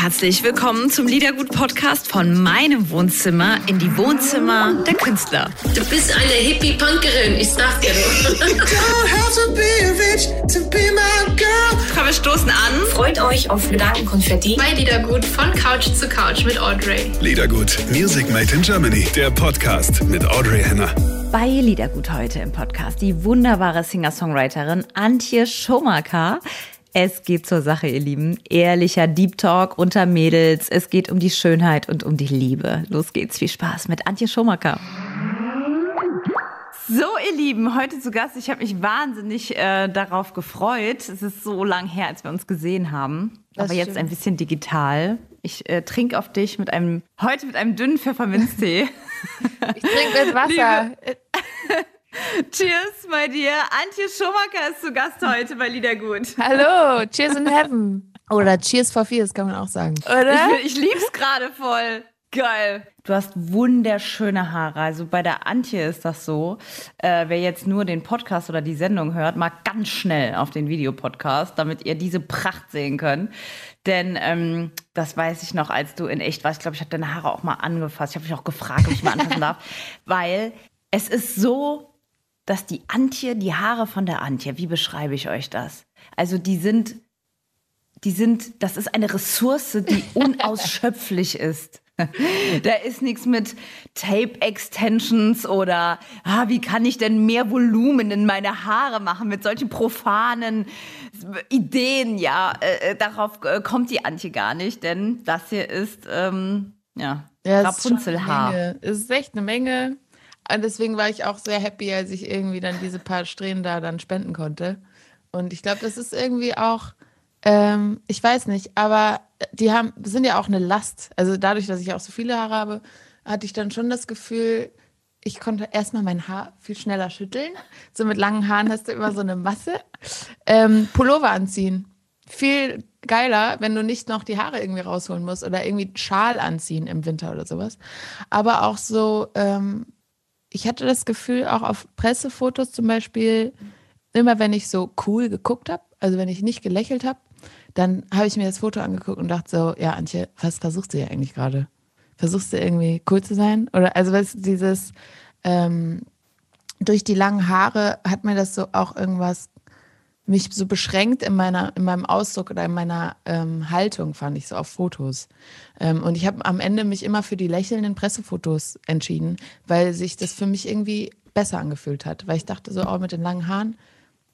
Herzlich willkommen zum Liedergut-Podcast von meinem Wohnzimmer in die Wohnzimmer der Künstler. Du bist eine Hippie-Punkerin, ich sag dir nur. Komm, wir stoßen an. Freut euch auf Gedankenkonfetti. Bei Liedergut von Couch zu Couch mit Audrey. Liedergut, Music Made in Germany, der Podcast mit Audrey Henner. Bei Liedergut heute im Podcast die wunderbare Singer-Songwriterin Antje Schomaker. Es geht zur Sache, ihr Lieben. Ehrlicher Deep Talk unter Mädels. Es geht um die Schönheit und um die Liebe. Los geht's. Viel Spaß mit Antje Schomaker. So, ihr Lieben, heute zu Gast. Ich habe mich wahnsinnig äh, darauf gefreut. Es ist so lang her, als wir uns gesehen haben. Das aber jetzt stimmt. ein bisschen digital. Ich äh, trinke auf dich mit einem, heute mit einem dünnen Pfefferminztee. Ich trinke mit Wasser. Cheers bei dir. Antje Schomaker ist zu Gast heute bei Liedergut. Hallo, Cheers in Heaven. Oder Cheers for Fears kann man auch sagen. Oder? Ich, ich lieb's gerade voll. Geil. Du hast wunderschöne Haare. Also bei der Antje ist das so. Äh, wer jetzt nur den Podcast oder die Sendung hört, mal ganz schnell auf den Videopodcast, damit ihr diese Pracht sehen könnt. Denn ähm, das weiß ich noch, als du in echt warst. Ich glaube, ich habe deine Haare auch mal angefasst. Ich habe mich auch gefragt, ob ich mal anfassen darf. Weil es ist so, dass die Antje, die Haare von der Antje, wie beschreibe ich euch das? Also die sind die sind, das ist eine Ressource, die unausschöpflich ist. Da ist nichts mit Tape-Extensions oder ah, wie kann ich denn mehr Volumen in meine Haare machen mit solchen profanen Ideen. Ja, äh, äh, darauf äh, kommt die Antje gar nicht, denn das hier ist ähm, ja, Ja, ist Rapunzelhaar. Es ist echt eine Menge. Und deswegen war ich auch sehr happy, als ich irgendwie dann diese paar Strähnen da dann spenden konnte. Und ich glaube, das ist irgendwie auch, ähm, ich weiß nicht, aber die haben, sind ja auch eine Last. Also dadurch, dass ich auch so viele Haare habe, hatte ich dann schon das Gefühl, ich konnte erstmal mein Haar viel schneller schütteln. So mit langen Haaren hast du immer so eine Masse. Ähm, Pullover anziehen. Viel geiler, wenn du nicht noch die Haare irgendwie rausholen musst oder irgendwie Schal anziehen im Winter oder sowas. Aber auch so, ähm, ich hatte das Gefühl, auch auf Pressefotos zum Beispiel, immer wenn ich so cool geguckt habe, also wenn ich nicht gelächelt habe, dann habe ich mir das Foto angeguckt und dachte so, ja, Antje, was versuchst du hier eigentlich gerade? Versuchst du irgendwie cool zu sein? Oder also du, dieses ähm, durch die langen Haare hat mir das so auch irgendwas mich so beschränkt in meiner in meinem Ausdruck oder in meiner ähm, Haltung fand ich so auf Fotos ähm, und ich habe am Ende mich immer für die lächelnden Pressefotos entschieden, weil sich das für mich irgendwie besser angefühlt hat, weil ich dachte so oh mit den langen Haaren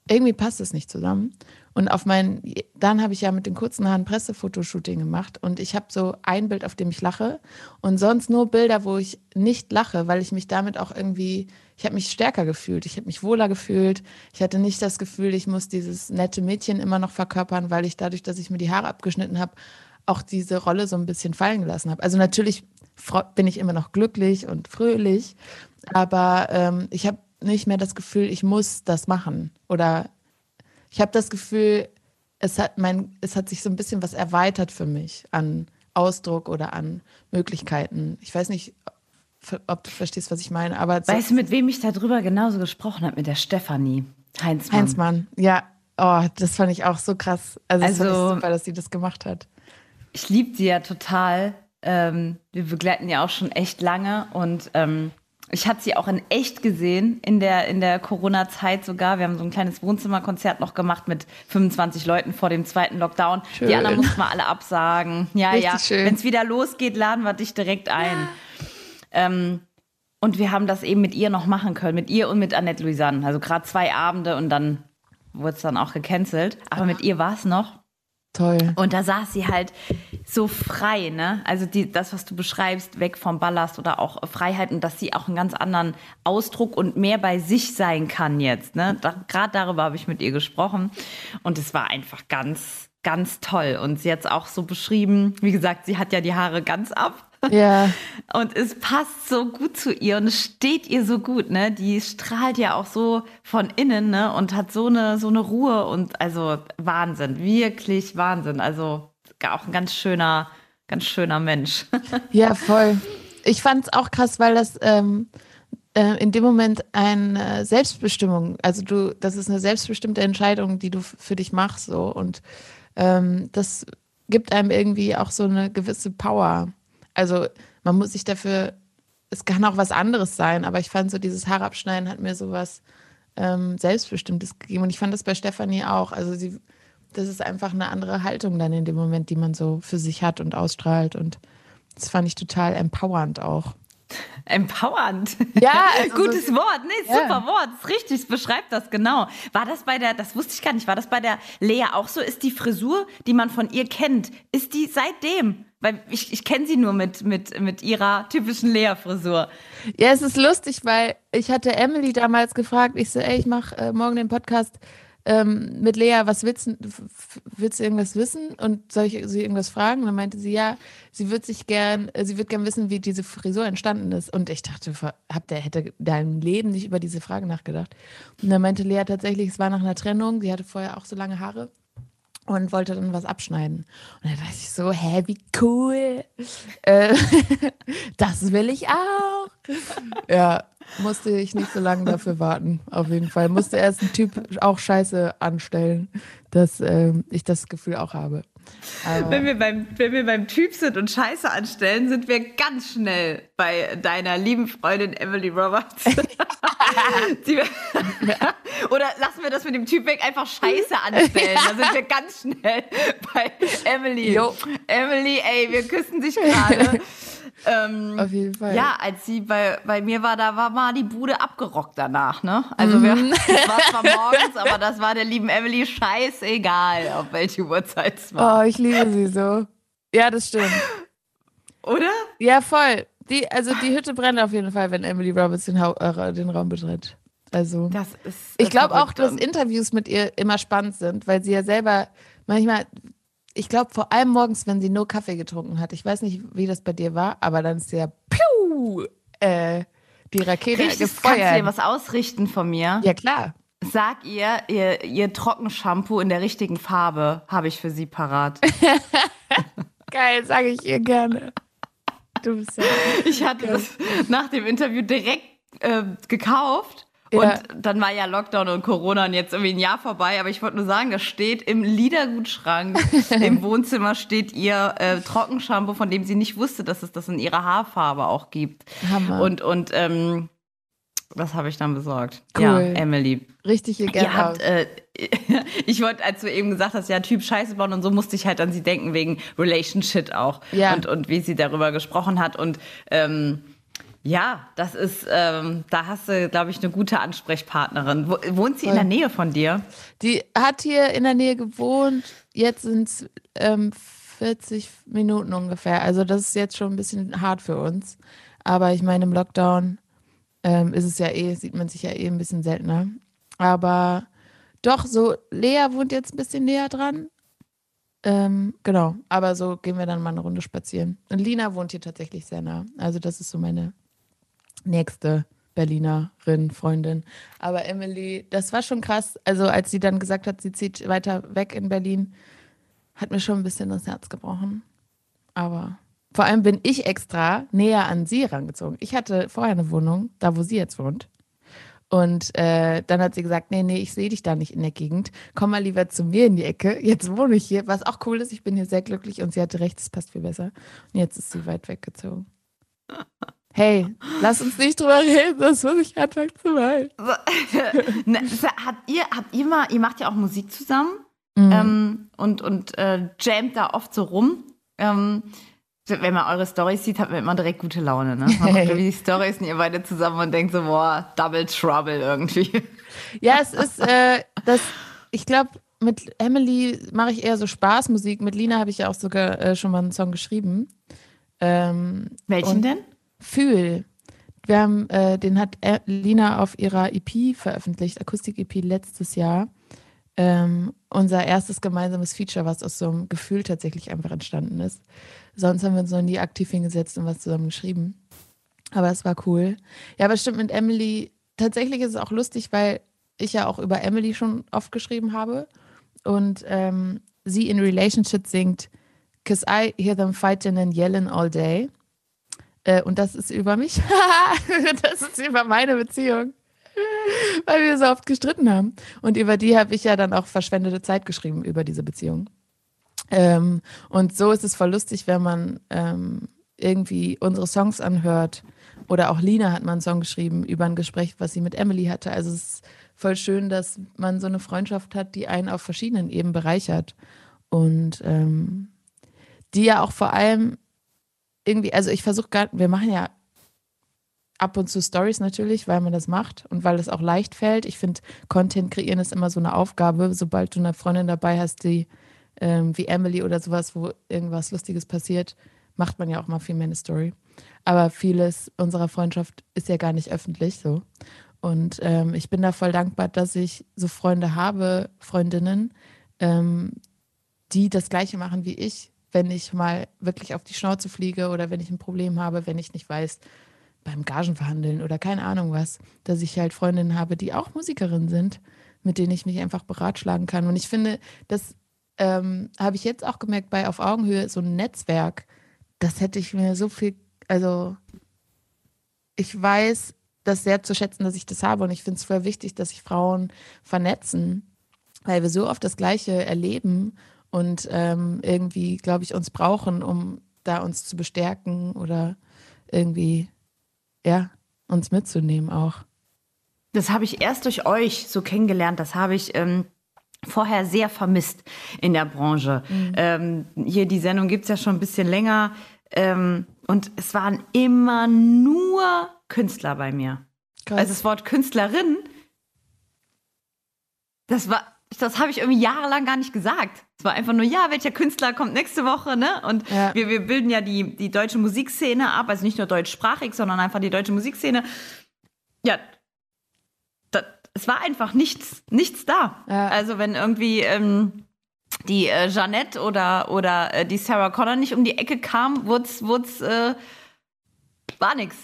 irgendwie passt es nicht zusammen. Und auf meinen, dann habe ich ja mit den kurzen Haaren Pressefotoshooting gemacht und ich habe so ein Bild, auf dem ich lache und sonst nur Bilder, wo ich nicht lache, weil ich mich damit auch irgendwie, ich habe mich stärker gefühlt, ich habe mich wohler gefühlt. Ich hatte nicht das Gefühl, ich muss dieses nette Mädchen immer noch verkörpern, weil ich dadurch, dass ich mir die Haare abgeschnitten habe, auch diese Rolle so ein bisschen fallen gelassen habe. Also natürlich bin ich immer noch glücklich und fröhlich, aber ähm, ich habe nicht mehr das Gefühl, ich muss das machen. Oder ich habe das Gefühl, es hat, mein, es hat sich so ein bisschen was erweitert für mich an Ausdruck oder an Möglichkeiten. Ich weiß nicht, ob du verstehst, was ich meine, aber so- Weißt du, mit wem ich darüber genauso gesprochen habe? Mit der Stefanie Heinzmann. Heinzmann, ja. Oh, das fand ich auch so krass. Also, das fand Also- ich super, dass sie das gemacht hat. ich liebe sie ja total. Ähm, wir begleiten ja auch schon echt lange und ähm, ich hatte sie auch in echt gesehen in der, in der Corona-Zeit sogar. Wir haben so ein kleines Wohnzimmerkonzert noch gemacht mit 25 Leuten vor dem zweiten Lockdown. Schön. Die anderen mussten wir alle absagen. Ja, Richtig ja. schön. Wenn es wieder losgeht, laden wir dich direkt ein. Ähm, und wir haben das eben mit ihr noch machen können, mit ihr und mit Annette Louisanne. Also gerade zwei Abende und dann wurde es dann auch gecancelt. Aber mit ihr war es noch. Toll. Und da saß sie halt so frei, ne? Also die, das, was du beschreibst, weg vom Ballast oder auch Freiheit und dass sie auch einen ganz anderen Ausdruck und mehr bei sich sein kann jetzt, ne? Da, Gerade darüber habe ich mit ihr gesprochen und es war einfach ganz, ganz toll. Und sie hat es auch so beschrieben, wie gesagt, sie hat ja die Haare ganz ab. Ja, Und es passt so gut zu ihr und es steht ihr so gut, ne? Die strahlt ja auch so von innen, ne? Und hat so eine, so eine Ruhe und also Wahnsinn, wirklich Wahnsinn. Also auch ein ganz schöner, ganz schöner Mensch. ja, voll. Ich fand es auch krass, weil das ähm, äh, in dem Moment eine Selbstbestimmung, also du, das ist eine selbstbestimmte Entscheidung, die du für dich machst, so und ähm, das gibt einem irgendwie auch so eine gewisse Power. Also man muss sich dafür, es kann auch was anderes sein, aber ich fand so dieses Haarabschneiden hat mir sowas ähm, Selbstbestimmtes gegeben. Und ich fand das bei Stefanie auch. Also sie, das ist einfach eine andere Haltung dann in dem Moment, die man so für sich hat und ausstrahlt. Und das fand ich total empowernd auch. Empowernd. Ja, also gutes so- Wort. Nee, Ja. super Wort. Das ist richtig, es beschreibt das genau. War das bei der, das wusste ich gar nicht, war das bei der Lea auch so? Ist die Frisur, die man von ihr kennt, ist die seitdem? Weil ich, ich kenne sie nur mit, mit, mit ihrer typischen Lea-Frisur. Ja, es ist lustig, weil ich hatte Emily damals gefragt, ich so, ey, ich mache äh, morgen den Podcast ähm, mit Lea, was willst du, willst du irgendwas wissen? Und soll ich sie irgendwas fragen? Und dann meinte sie, ja, sie wird sich gern, äh, sie wird gern wissen, wie diese Frisur entstanden ist. Und ich dachte, hab der hätte deinem Leben nicht über diese Frage nachgedacht. Und dann meinte Lea tatsächlich, es war nach einer Trennung, sie hatte vorher auch so lange Haare und wollte dann was abschneiden. Und dann dachte ich so, hä, wie cool. Äh, das will ich auch. Ja, musste ich nicht so lange dafür warten, auf jeden Fall. Musste erst ein Typ auch Scheiße anstellen, dass ähm, ich das Gefühl auch habe. Aber, Wenn wir, beim, wenn wir beim Typ sind und Scheiße anstellen, sind wir ganz schnell bei deiner lieben Freundin Emily Roberts. Oder lassen wir das mit dem Typ weg, einfach Scheiße anstellen. Da sind wir ganz schnell bei Emily. Jo. Emily, ey, wir küssen dich gerade. ähm, auf jeden Fall. ja, als sie bei, bei mir war, da war mal die Bude abgerockt danach, ne? Also wir, das war zwar morgens, aber das war der lieben Emily scheißegal, auf welche Uhrzeit es war. Oh, ich liebe sie so. Ja, das stimmt. Oder? Ja, voll. Die, also die Hütte brennt auf jeden Fall, wenn Emily Roberts den, äh, den Raum betritt. Also. Das ist. Ich glaube auch, dass Interviews mit ihr immer spannend sind, weil sie ja selber manchmal, ich glaube vor allem morgens, wenn sie nur Kaffee getrunken hat. Ich weiß nicht, wie das bei dir war, aber dann ist ja piu, äh, die Rakete Richtig, kannst du dir gefeuert. was ausrichten von mir? Ja, klar. Sag ihr, ihr, ihr Trockenshampoo in der richtigen Farbe habe ich für sie parat. Geil, sage ich ihr gerne. Du bist ja. Ich hatte das nach dem Interview direkt äh, gekauft. Ja. Und dann war ja Lockdown und Corona und jetzt irgendwie ein Jahr vorbei. Aber ich wollte nur sagen, das steht im Liedergutschrank. Im Wohnzimmer steht ihr äh, Trockenshampoo, von dem sie nicht wusste, dass es das in ihrer Haarfarbe auch gibt. Hammer. Und, und ähm, das habe ich dann besorgt. Cool. Ja, Emily. Richtig ihr habt, aus. äh, ich wollte, als du eben gesagt hast, ja, Typ Scheiße bauen und so, musste ich halt an sie denken, wegen Relationship auch. Ja. Und, und wie sie darüber gesprochen hat. Und ähm, ja, das ist, ähm, da hast du, glaube ich, eine gute Ansprechpartnerin. Wo, wohnt sie in der Nähe von dir? Die hat hier in der Nähe gewohnt. Jetzt sind es ähm, 40 Minuten ungefähr. Also das ist jetzt schon ein bisschen hart für uns. Aber ich meine, im Lockdown ähm, ist es ja eh, sieht man sich ja eh ein bisschen seltener. Aber doch, so, Lea wohnt jetzt ein bisschen näher dran. Ähm, genau, aber so gehen wir dann mal eine Runde spazieren. Und Lina wohnt hier tatsächlich sehr nah. Also das ist so meine nächste Berlinerin, Freundin. Aber Emily, das war schon krass. Also als sie dann gesagt hat, sie zieht weiter weg in Berlin, hat mir schon ein bisschen das Herz gebrochen. Aber vor allem bin ich extra näher an sie rangezogen. Ich hatte vorher eine Wohnung, da wo sie jetzt wohnt. Und äh, dann hat sie gesagt, nee, nee, ich sehe dich da nicht in der Gegend. Komm mal lieber zu mir in die Ecke. Jetzt wohne ich hier, was auch cool ist. Ich bin hier sehr glücklich und sie hatte recht, es passt viel besser. Und jetzt ist sie weit weggezogen. Hey, lass uns nicht drüber reden, das muss ich anfangen zu weinen. Ne, habt ihr, habt ihr mal, ihr macht ja auch Musik zusammen Mhm. ähm, und, und äh, jammt da oft so rum. Ähm, wenn man eure Storys sieht, hat man immer direkt gute Laune, ne? Man guckt die Storys und ihr beide zusammen und denkt so, boah, Double Trouble irgendwie. Ja, es ist, äh, das, ich glaube, mit Emily mache ich eher so Spaßmusik. Mit Lina habe ich ja auch sogar äh, schon mal einen Song geschrieben. Ähm, Welchen denn? Fühl. Wir haben, äh, den hat Lina auf ihrer EP veröffentlicht, Akustik-EP letztes Jahr. Ähm, unser erstes gemeinsames Feature, was aus so einem Gefühl tatsächlich einfach entstanden ist. Sonst haben wir uns noch nie aktiv hingesetzt und was zusammen geschrieben. Aber es war cool. Ja, aber stimmt mit Emily. Tatsächlich ist es auch lustig, weil ich ja auch über Emily schon oft geschrieben habe. Und ähm, sie in Relationship singt, Cause I hear them fighting and yelling all day. Äh, und das ist über mich. das ist über meine Beziehung. Weil wir so oft gestritten haben. Und über die habe ich ja dann auch verschwendete Zeit geschrieben, über diese Beziehung. Ähm, und so ist es voll lustig, wenn man ähm, irgendwie unsere Songs anhört. Oder auch Lina hat mal einen Song geschrieben über ein Gespräch, was sie mit Emily hatte. Also es ist voll schön, dass man so eine Freundschaft hat, die einen auf verschiedenen Ebenen bereichert. Und ähm, die ja auch vor allem irgendwie, also ich versuche gar, wir machen ja ab und zu Stories natürlich, weil man das macht und weil es auch leicht fällt. Ich finde, Content kreieren ist immer so eine Aufgabe. Sobald du eine Freundin dabei hast, die ähm, wie Emily oder sowas, wo irgendwas Lustiges passiert, macht man ja auch mal viel mehr eine Story. Aber vieles unserer Freundschaft ist ja gar nicht öffentlich so. Und ähm, ich bin da voll dankbar, dass ich so Freunde habe, Freundinnen, ähm, die das Gleiche machen wie ich, wenn ich mal wirklich auf die Schnauze fliege oder wenn ich ein Problem habe, wenn ich nicht weiß, beim Gagenverhandeln oder keine Ahnung was, dass ich halt Freundinnen habe, die auch Musikerinnen sind, mit denen ich mich einfach beratschlagen kann. Und ich finde, das ähm, habe ich jetzt auch gemerkt bei Auf Augenhöhe, so ein Netzwerk, das hätte ich mir so viel, also ich weiß das sehr zu schätzen, dass ich das habe und ich finde es voll wichtig, dass sich Frauen vernetzen, weil wir so oft das Gleiche erleben und ähm, irgendwie, glaube ich, uns brauchen, um da uns zu bestärken oder irgendwie, ja, uns mitzunehmen auch. Das habe ich erst durch euch so kennengelernt. Das habe ich ähm, vorher sehr vermisst in der Branche. Mhm. Ähm, hier die Sendung gibt es ja schon ein bisschen länger. Ähm, und es waren immer nur Künstler bei mir. Krass. Also das Wort Künstlerin, das war, das habe ich irgendwie jahrelang gar nicht gesagt. Es war einfach nur, ja, welcher Künstler kommt nächste Woche, ne? Und ja. wir, wir bilden ja die, die deutsche Musikszene ab, also nicht nur deutschsprachig, sondern einfach die deutsche Musikszene. Ja, es war einfach nichts, nichts da. Ja. Also wenn irgendwie ähm, die äh, Jeannette oder, oder äh, die Sarah Connor nicht um die Ecke kam, wurd's, wurd's, äh, war nix.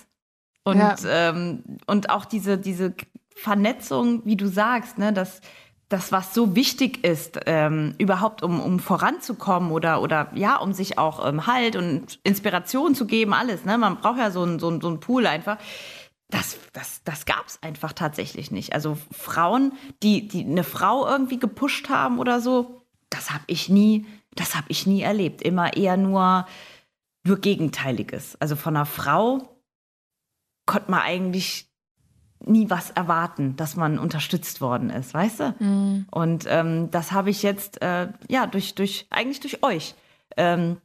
Und, ja. ähm, und auch diese, diese Vernetzung, wie du sagst, ne, dass das, was so wichtig ist, ähm, überhaupt um, um voranzukommen oder, oder ja, um sich auch ähm, Halt und Inspiration zu geben, alles. Ne? Man braucht ja so einen so so ein Pool einfach das, das, das gab es einfach tatsächlich nicht. Also Frauen, die, die eine Frau irgendwie gepusht haben oder so, das habe ich nie, das habe ich nie erlebt. Immer eher nur, nur Gegenteiliges. Also von einer Frau konnte man eigentlich nie was erwarten, dass man unterstützt worden ist, weißt du? Mhm. Und ähm, das habe ich jetzt, äh, ja, durch, durch, eigentlich durch euch. Ähm,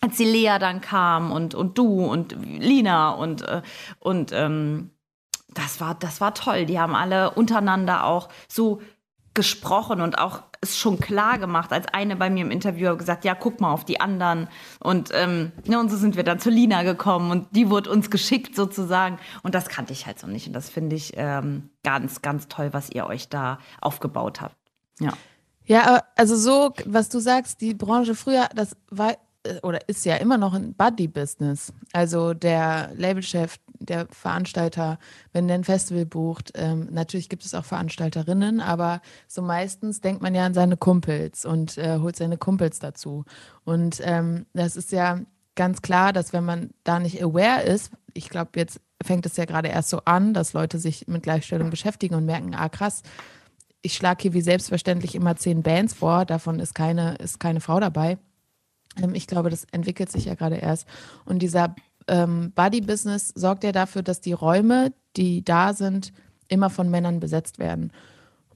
als die Lea dann kam und, und du und Lina und, äh, und ähm, das war, das war toll. Die haben alle untereinander auch so gesprochen und auch es schon klar gemacht, als eine bei mir im Interview gesagt, ja, guck mal auf die anderen. Und, ähm, ja, ne, und so sind wir dann zu Lina gekommen und die wurde uns geschickt sozusagen. Und das kannte ich halt so nicht. Und das finde ich ähm, ganz, ganz toll, was ihr euch da aufgebaut habt. Ja. Ja, also so, was du sagst, die Branche früher, das war äh, oder ist ja immer noch ein Buddy-Business. Also der Labelchef, der Veranstalter, wenn der ein Festival bucht, ähm, natürlich gibt es auch Veranstalterinnen, aber so meistens denkt man ja an seine Kumpels und äh, holt seine Kumpels dazu. Und ähm, das ist ja ganz klar, dass wenn man da nicht aware ist, ich glaube, jetzt fängt es ja gerade erst so an, dass Leute sich mit Gleichstellung beschäftigen und merken, ah krass, ich schlage hier wie selbstverständlich immer zehn Bands vor, davon ist keine, ist keine Frau dabei ähm, ich glaube, das entwickelt sich ja gerade erst. Und dieser ähm, Body-Business sorgt ja dafür, dass die Räume, die da sind, immer von Männern besetzt werden.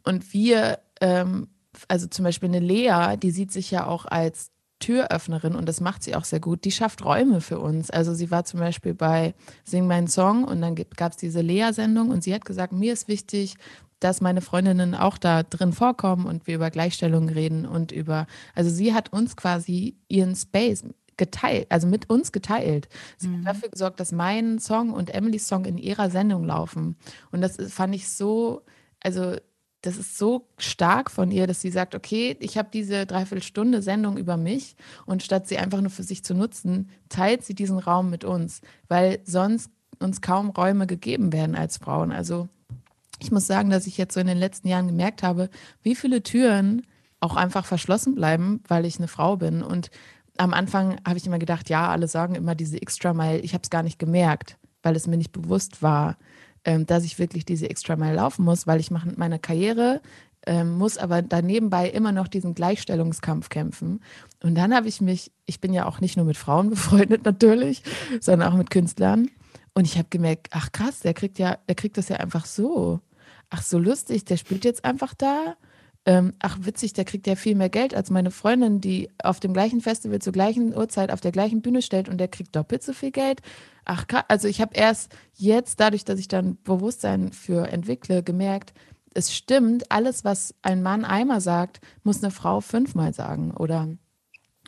Und wir, ähm, also zum Beispiel eine Lea, die sieht sich ja auch als Türöffnerin und das macht sie auch sehr gut. Die schafft Räume für uns. Also sie war zum Beispiel bei Sing meinen Song und dann gab es diese Lea-Sendung und sie hat gesagt, mir ist wichtig, dass meine Freundinnen auch da drin vorkommen und wir über Gleichstellung reden und über, also sie hat uns quasi ihren Space geteilt, also mit uns geteilt. Sie mhm. hat dafür gesorgt, dass mein Song und Emilys Song in ihrer Sendung laufen. Und das fand ich so, also das ist so stark von ihr, dass sie sagt, okay, ich habe diese Dreiviertelstunde Sendung über mich und statt sie einfach nur für sich zu nutzen, teilt sie diesen Raum mit uns, weil sonst uns kaum Räume gegeben werden als Frauen. Also ich muss sagen, dass ich jetzt so in den letzten Jahren gemerkt habe, wie viele Türen auch einfach verschlossen bleiben, weil ich eine Frau bin. Und am Anfang habe ich immer gedacht, ja, alle sagen immer diese Extra Mile. Ich habe es gar nicht gemerkt, weil es mir nicht bewusst war, ähm, dass ich wirklich diese Extra Mile laufen muss, weil ich mache meine Karriere ähm, muss aber danebenbei immer noch diesen Gleichstellungskampf kämpfen. Und dann habe ich mich, ich bin ja auch nicht nur mit Frauen befreundet natürlich, sondern auch mit Künstlern. Und ich habe gemerkt, ach krass, der kriegt ja, der kriegt das ja einfach so. Ach so lustig, der spielt jetzt einfach da. Ähm, ach witzig, der kriegt ja viel mehr Geld als meine Freundin, die auf dem gleichen Festival zur gleichen Uhrzeit auf der gleichen Bühne stellt und der kriegt doppelt so viel Geld. Ach, also ich habe erst jetzt, dadurch, dass ich dann Bewusstsein für entwickle, gemerkt, es stimmt, alles, was ein Mann einmal sagt, muss eine Frau fünfmal sagen oder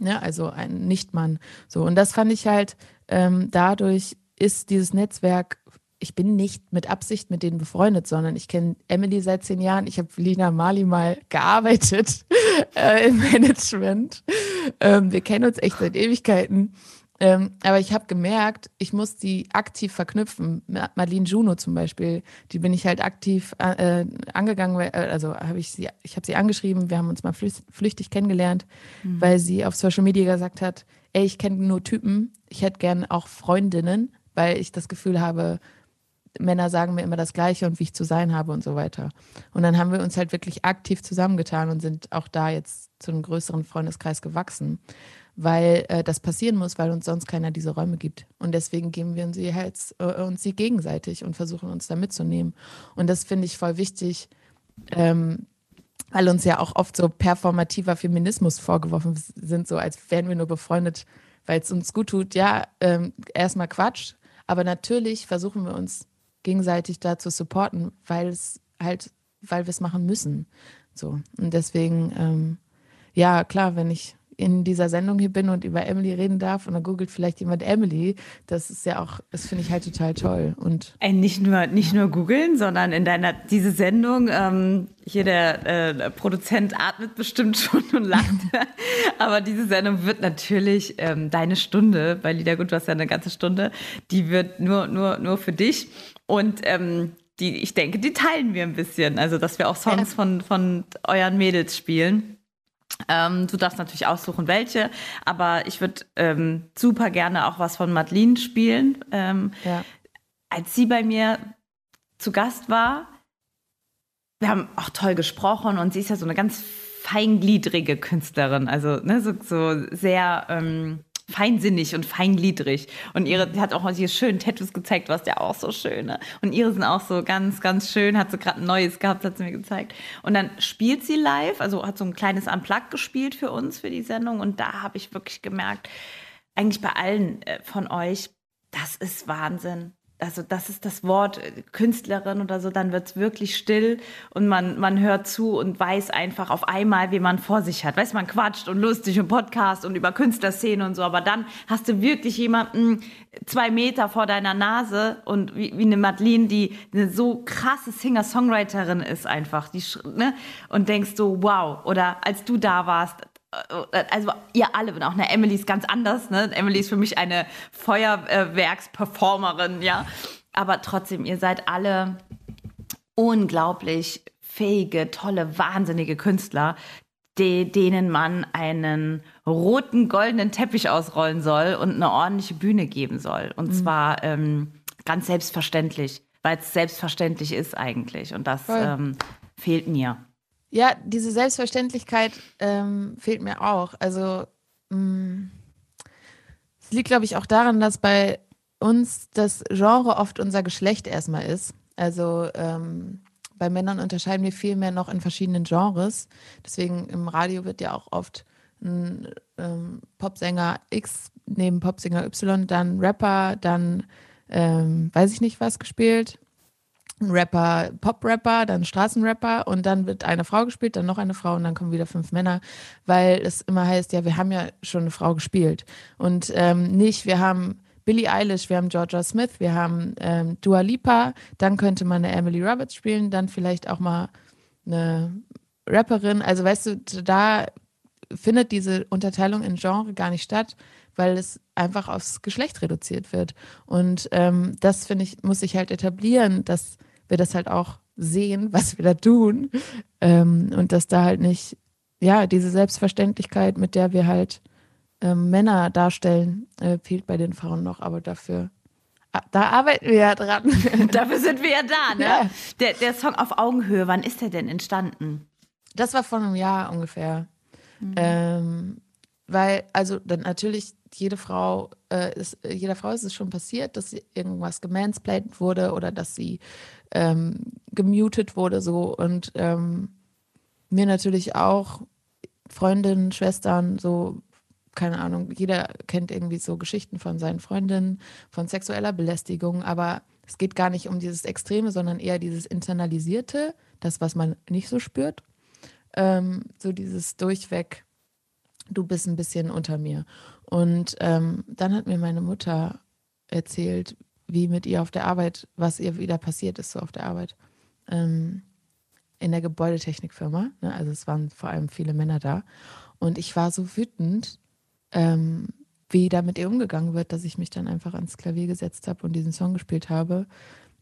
ja, also ein Nichtmann. So, und das fand ich halt, ähm, dadurch ist dieses Netzwerk, ich bin nicht mit Absicht mit denen befreundet, sondern ich kenne Emily seit zehn Jahren. Ich habe Lina Mali mal gearbeitet äh, im Management. Ähm, wir kennen uns echt seit Ewigkeiten. Ähm, aber ich habe gemerkt, ich muss die aktiv verknüpfen. Madeline Juno zum Beispiel, die bin ich halt aktiv äh, angegangen, äh, also habe ich sie, ich habe sie angeschrieben, wir haben uns mal flüchtig kennengelernt, mhm. weil sie auf Social Media gesagt hat, ey, ich kenne nur Typen, ich hätte gern auch Freundinnen, weil ich das Gefühl habe, Männer sagen mir immer das Gleiche und wie ich zu sein habe und so weiter. Und dann haben wir uns halt wirklich aktiv zusammengetan und sind auch da jetzt zu einem größeren Freundeskreis gewachsen weil äh, das passieren muss, weil uns sonst keiner diese Räume gibt. Und deswegen geben wir sie halt, äh, uns sie gegenseitig und versuchen uns da mitzunehmen. Und das finde ich voll wichtig, ähm, weil uns ja auch oft so performativer Feminismus vorgeworfen sind, so als wären wir nur befreundet, weil es uns gut tut. Ja, ähm, erstmal Quatsch, aber natürlich versuchen wir uns gegenseitig da zu supporten, weil es halt, weil wir es machen müssen. So. Und deswegen, ähm, ja, klar, wenn ich in dieser Sendung hier bin und über Emily reden darf und dann googelt vielleicht jemand Emily, das ist ja auch, das finde ich halt total toll. Und Ey, nicht nur, nicht nur googeln, sondern in deiner, diese Sendung, ähm, hier der äh, Produzent atmet bestimmt schon und lacht, aber diese Sendung wird natürlich ähm, deine Stunde, bei Liedergut, du hast ja eine ganze Stunde, die wird nur, nur, nur für dich und ähm, die, ich denke, die teilen wir ein bisschen, also dass wir auch Songs ja. von, von euren Mädels spielen. Ähm, du darfst natürlich aussuchen, welche, aber ich würde ähm, super gerne auch was von Madeline spielen. Ähm, ja. Als sie bei mir zu Gast war, wir haben auch toll gesprochen und sie ist ja so eine ganz feingliedrige Künstlerin, also ne, so, so sehr ähm, feinsinnig und feingliedrig. Und ihre, die hat auch hier schön Tattoos gezeigt, was ja auch so schöne. Und ihre sind auch so ganz, ganz schön. Hat sie gerade ein neues gehabt, hat sie mir gezeigt. Und dann spielt sie live, also hat so ein kleines Unplug gespielt für uns, für die Sendung. Und da habe ich wirklich gemerkt, eigentlich bei allen äh, von euch, das ist Wahnsinn also das ist das Wort äh, Künstlerin oder so, dann wird es wirklich still und man, man hört zu und weiß einfach auf einmal, wie man vor sich hat. Weiß man quatscht und lustig und Podcast und über Künstlerszene und so, aber dann hast du wirklich jemanden zwei Meter vor deiner Nase und wie, wie eine Madeline, die eine so krasse Singer-Songwriterin ist einfach, die, ne? und denkst so, wow. Oder als du da warst, äh, also ihr alle, und auch eine Emily ist ganz anders, ne? Emily ist für mich eine Feuerwerksperformerin, ja. Aber trotzdem, ihr seid alle unglaublich fähige, tolle, wahnsinnige Künstler, die, denen man einen roten, goldenen Teppich ausrollen soll und eine ordentliche Bühne geben soll. Und mhm. zwar ähm, ganz selbstverständlich, weil es selbstverständlich ist eigentlich. Und das ähm, fehlt mir. Ja, diese Selbstverständlichkeit ähm, fehlt mir auch. Also mm, es liegt, glaube ich, auch daran, dass bei uns das Genre oft unser Geschlecht erstmal ist. Also ähm, bei Männern unterscheiden wir viel mehr noch in verschiedenen Genres. Deswegen im Radio wird ja auch oft ein ähm, Popsänger X neben Popsänger Y, dann Rapper, dann ähm, weiß ich nicht was gespielt Rapper, Pop-Rapper, dann Straßenrapper und dann wird eine Frau gespielt, dann noch eine Frau und dann kommen wieder fünf Männer, weil es immer heißt, ja, wir haben ja schon eine Frau gespielt und ähm, nicht, wir haben Billie Eilish, wir haben Georgia Smith, wir haben ähm, Dua Lipa, dann könnte man eine Emily Roberts spielen, dann vielleicht auch mal eine Rapperin, also weißt du, da findet diese Unterteilung in Genre gar nicht statt, weil es einfach aufs Geschlecht reduziert wird. Und ähm, das, finde ich, muss sich halt etablieren, dass wir das halt auch sehen, was wir da tun. Ähm, und dass da halt nicht, ja, diese Selbstverständlichkeit, mit der wir halt ähm, Männer darstellen, äh, fehlt bei den Frauen noch, aber dafür. Ah, da arbeiten wir ja dran. Dafür sind wir ja da, ne? Ja. Der, der Song auf Augenhöhe, wann ist der denn entstanden? Das war vor einem Jahr ungefähr. Ähm, weil, also dann natürlich, jede Frau, äh, ist, jeder Frau ist es schon passiert, dass sie irgendwas gemansplained wurde oder dass sie ähm, gemutet wurde so und ähm, mir natürlich auch Freundinnen, Schwestern, so, keine Ahnung, jeder kennt irgendwie so Geschichten von seinen Freundinnen, von sexueller Belästigung, aber es geht gar nicht um dieses Extreme, sondern eher dieses Internalisierte, das, was man nicht so spürt. Ähm, so dieses durchweg, du bist ein bisschen unter mir. Und ähm, dann hat mir meine Mutter erzählt, wie mit ihr auf der Arbeit, was ihr wieder passiert ist, so auf der Arbeit. Ähm, in der Gebäudetechnikfirma. Ne? Also es waren vor allem viele Männer da. Und ich war so wütend, ähm, wie da mit ihr umgegangen wird, dass ich mich dann einfach ans Klavier gesetzt habe und diesen Song gespielt habe.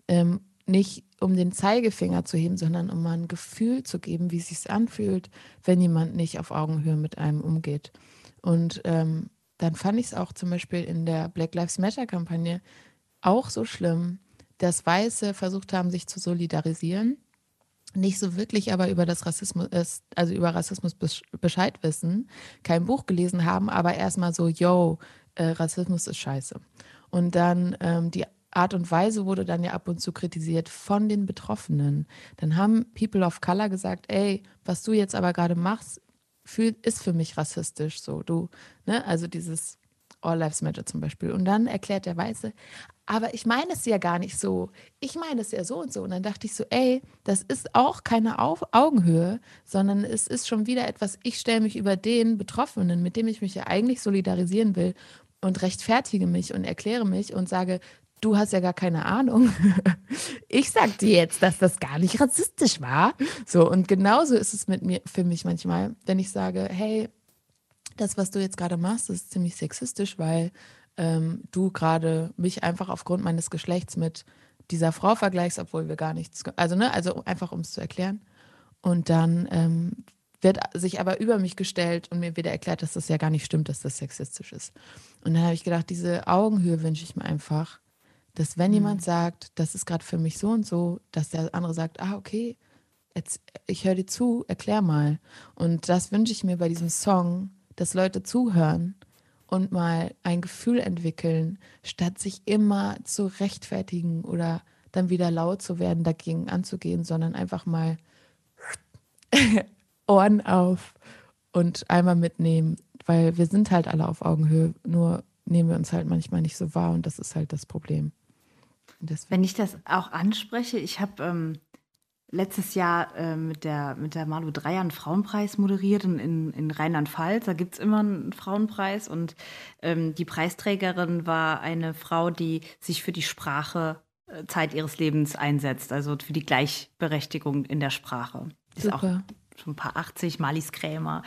Ähm, nicht um den Zeigefinger zu heben, sondern um mal ein Gefühl zu geben, wie es sich anfühlt, wenn jemand nicht auf Augenhöhe mit einem umgeht. Und ähm, dann fand ich es auch zum Beispiel in der Black Lives Matter-Kampagne auch so schlimm, dass Weiße versucht haben, sich zu solidarisieren, nicht so wirklich aber über das Rassismus, also über Rassismus Bescheid wissen, kein Buch gelesen haben, aber erstmal so, yo, äh, Rassismus ist scheiße. Und dann ähm, die Art und Weise wurde dann ja ab und zu kritisiert von den Betroffenen. Dann haben People of Color gesagt, ey, was du jetzt aber gerade machst, fühl, ist für mich rassistisch. So, du, ne, also dieses All Lives Matter zum Beispiel. Und dann erklärt der Weiße, aber ich meine es ja gar nicht so. Ich meine es ja so und so. Und dann dachte ich so, ey, das ist auch keine Auf Augenhöhe, sondern es ist schon wieder etwas, ich stelle mich über den Betroffenen, mit dem ich mich ja eigentlich solidarisieren will und rechtfertige mich und erkläre mich und sage, du hast ja gar keine Ahnung. Ich sag dir jetzt, dass das gar nicht rassistisch war. So, und genauso ist es mit mir für mich manchmal, wenn ich sage, hey, das, was du jetzt gerade machst, ist ziemlich sexistisch, weil ähm, du gerade mich einfach aufgrund meines Geschlechts mit dieser Frau vergleichst, obwohl wir gar nichts, also ne, also einfach um es zu erklären. Und dann ähm, wird sich aber über mich gestellt und mir wieder erklärt, dass das ja gar nicht stimmt, dass das sexistisch ist. Und dann habe ich gedacht, diese Augenhöhe wünsche ich mir einfach, dass wenn mhm. jemand sagt, das ist gerade für mich so und so, dass der andere sagt, ah, okay, jetzt, ich höre dir zu, erklär mal. Und das wünsche ich mir bei diesem Song, dass Leute zuhören und mal ein Gefühl entwickeln, statt sich immer zu rechtfertigen oder dann wieder laut zu werden, dagegen anzugehen, sondern einfach mal Ohren auf und einmal mitnehmen, weil wir sind halt alle auf Augenhöhe, nur nehmen wir uns halt manchmal nicht so wahr und das ist halt das Problem. Wenn ich das auch anspreche, ich habe ähm, letztes Jahr äh, mit, der, mit der Malu Dreier einen Frauenpreis moderiert in, in, in Rheinland-Pfalz. Da gibt es immer einen Frauenpreis und ähm, die Preisträgerin war eine Frau, die sich für die Sprache äh, Zeit ihres Lebens einsetzt, also für die Gleichberechtigung in der Sprache. Ist Super. auch schon ein paar 80, Malis Krämer.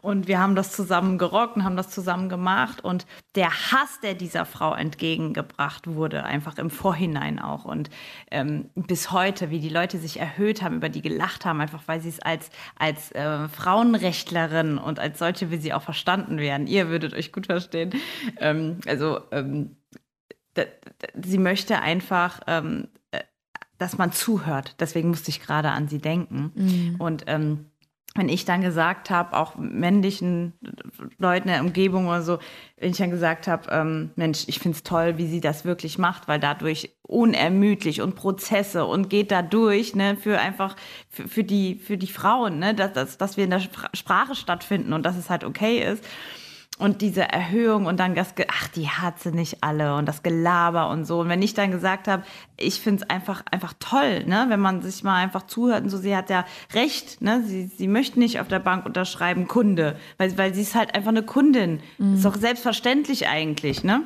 Und wir haben das zusammen gerockt und haben das zusammen gemacht. Und der Hass, der dieser Frau entgegengebracht wurde, einfach im Vorhinein auch. Und ähm, bis heute, wie die Leute sich erhöht haben, über die gelacht haben, einfach weil sie es als, als äh, Frauenrechtlerin und als solche, wie sie auch verstanden werden. Ihr würdet euch gut verstehen. Ähm, also, ähm, sie möchte einfach ähm, dass man zuhört. Deswegen musste ich gerade an sie denken. Mhm. Und ähm, wenn ich dann gesagt habe, auch männlichen Leuten in der Umgebung oder so, wenn ich dann gesagt habe, ähm, Mensch, ich finde es toll, wie sie das wirklich macht, weil dadurch unermüdlich und Prozesse und geht da durch, ne, für einfach, für, für, die, für die Frauen, ne, dass, dass, dass wir in der Sprache stattfinden und dass es halt okay ist und diese Erhöhung und dann das, ach, die hat sie nicht alle und das Gelaber und so. Und wenn ich dann gesagt habe, ich finde es einfach, einfach toll, ne, wenn man sich mal einfach zuhört und so, sie hat ja recht, ne, sie, sie möchte nicht auf der Bank unterschreiben, Kunde, weil, weil sie ist halt einfach eine Kundin. Mhm. Ist doch selbstverständlich eigentlich, ne?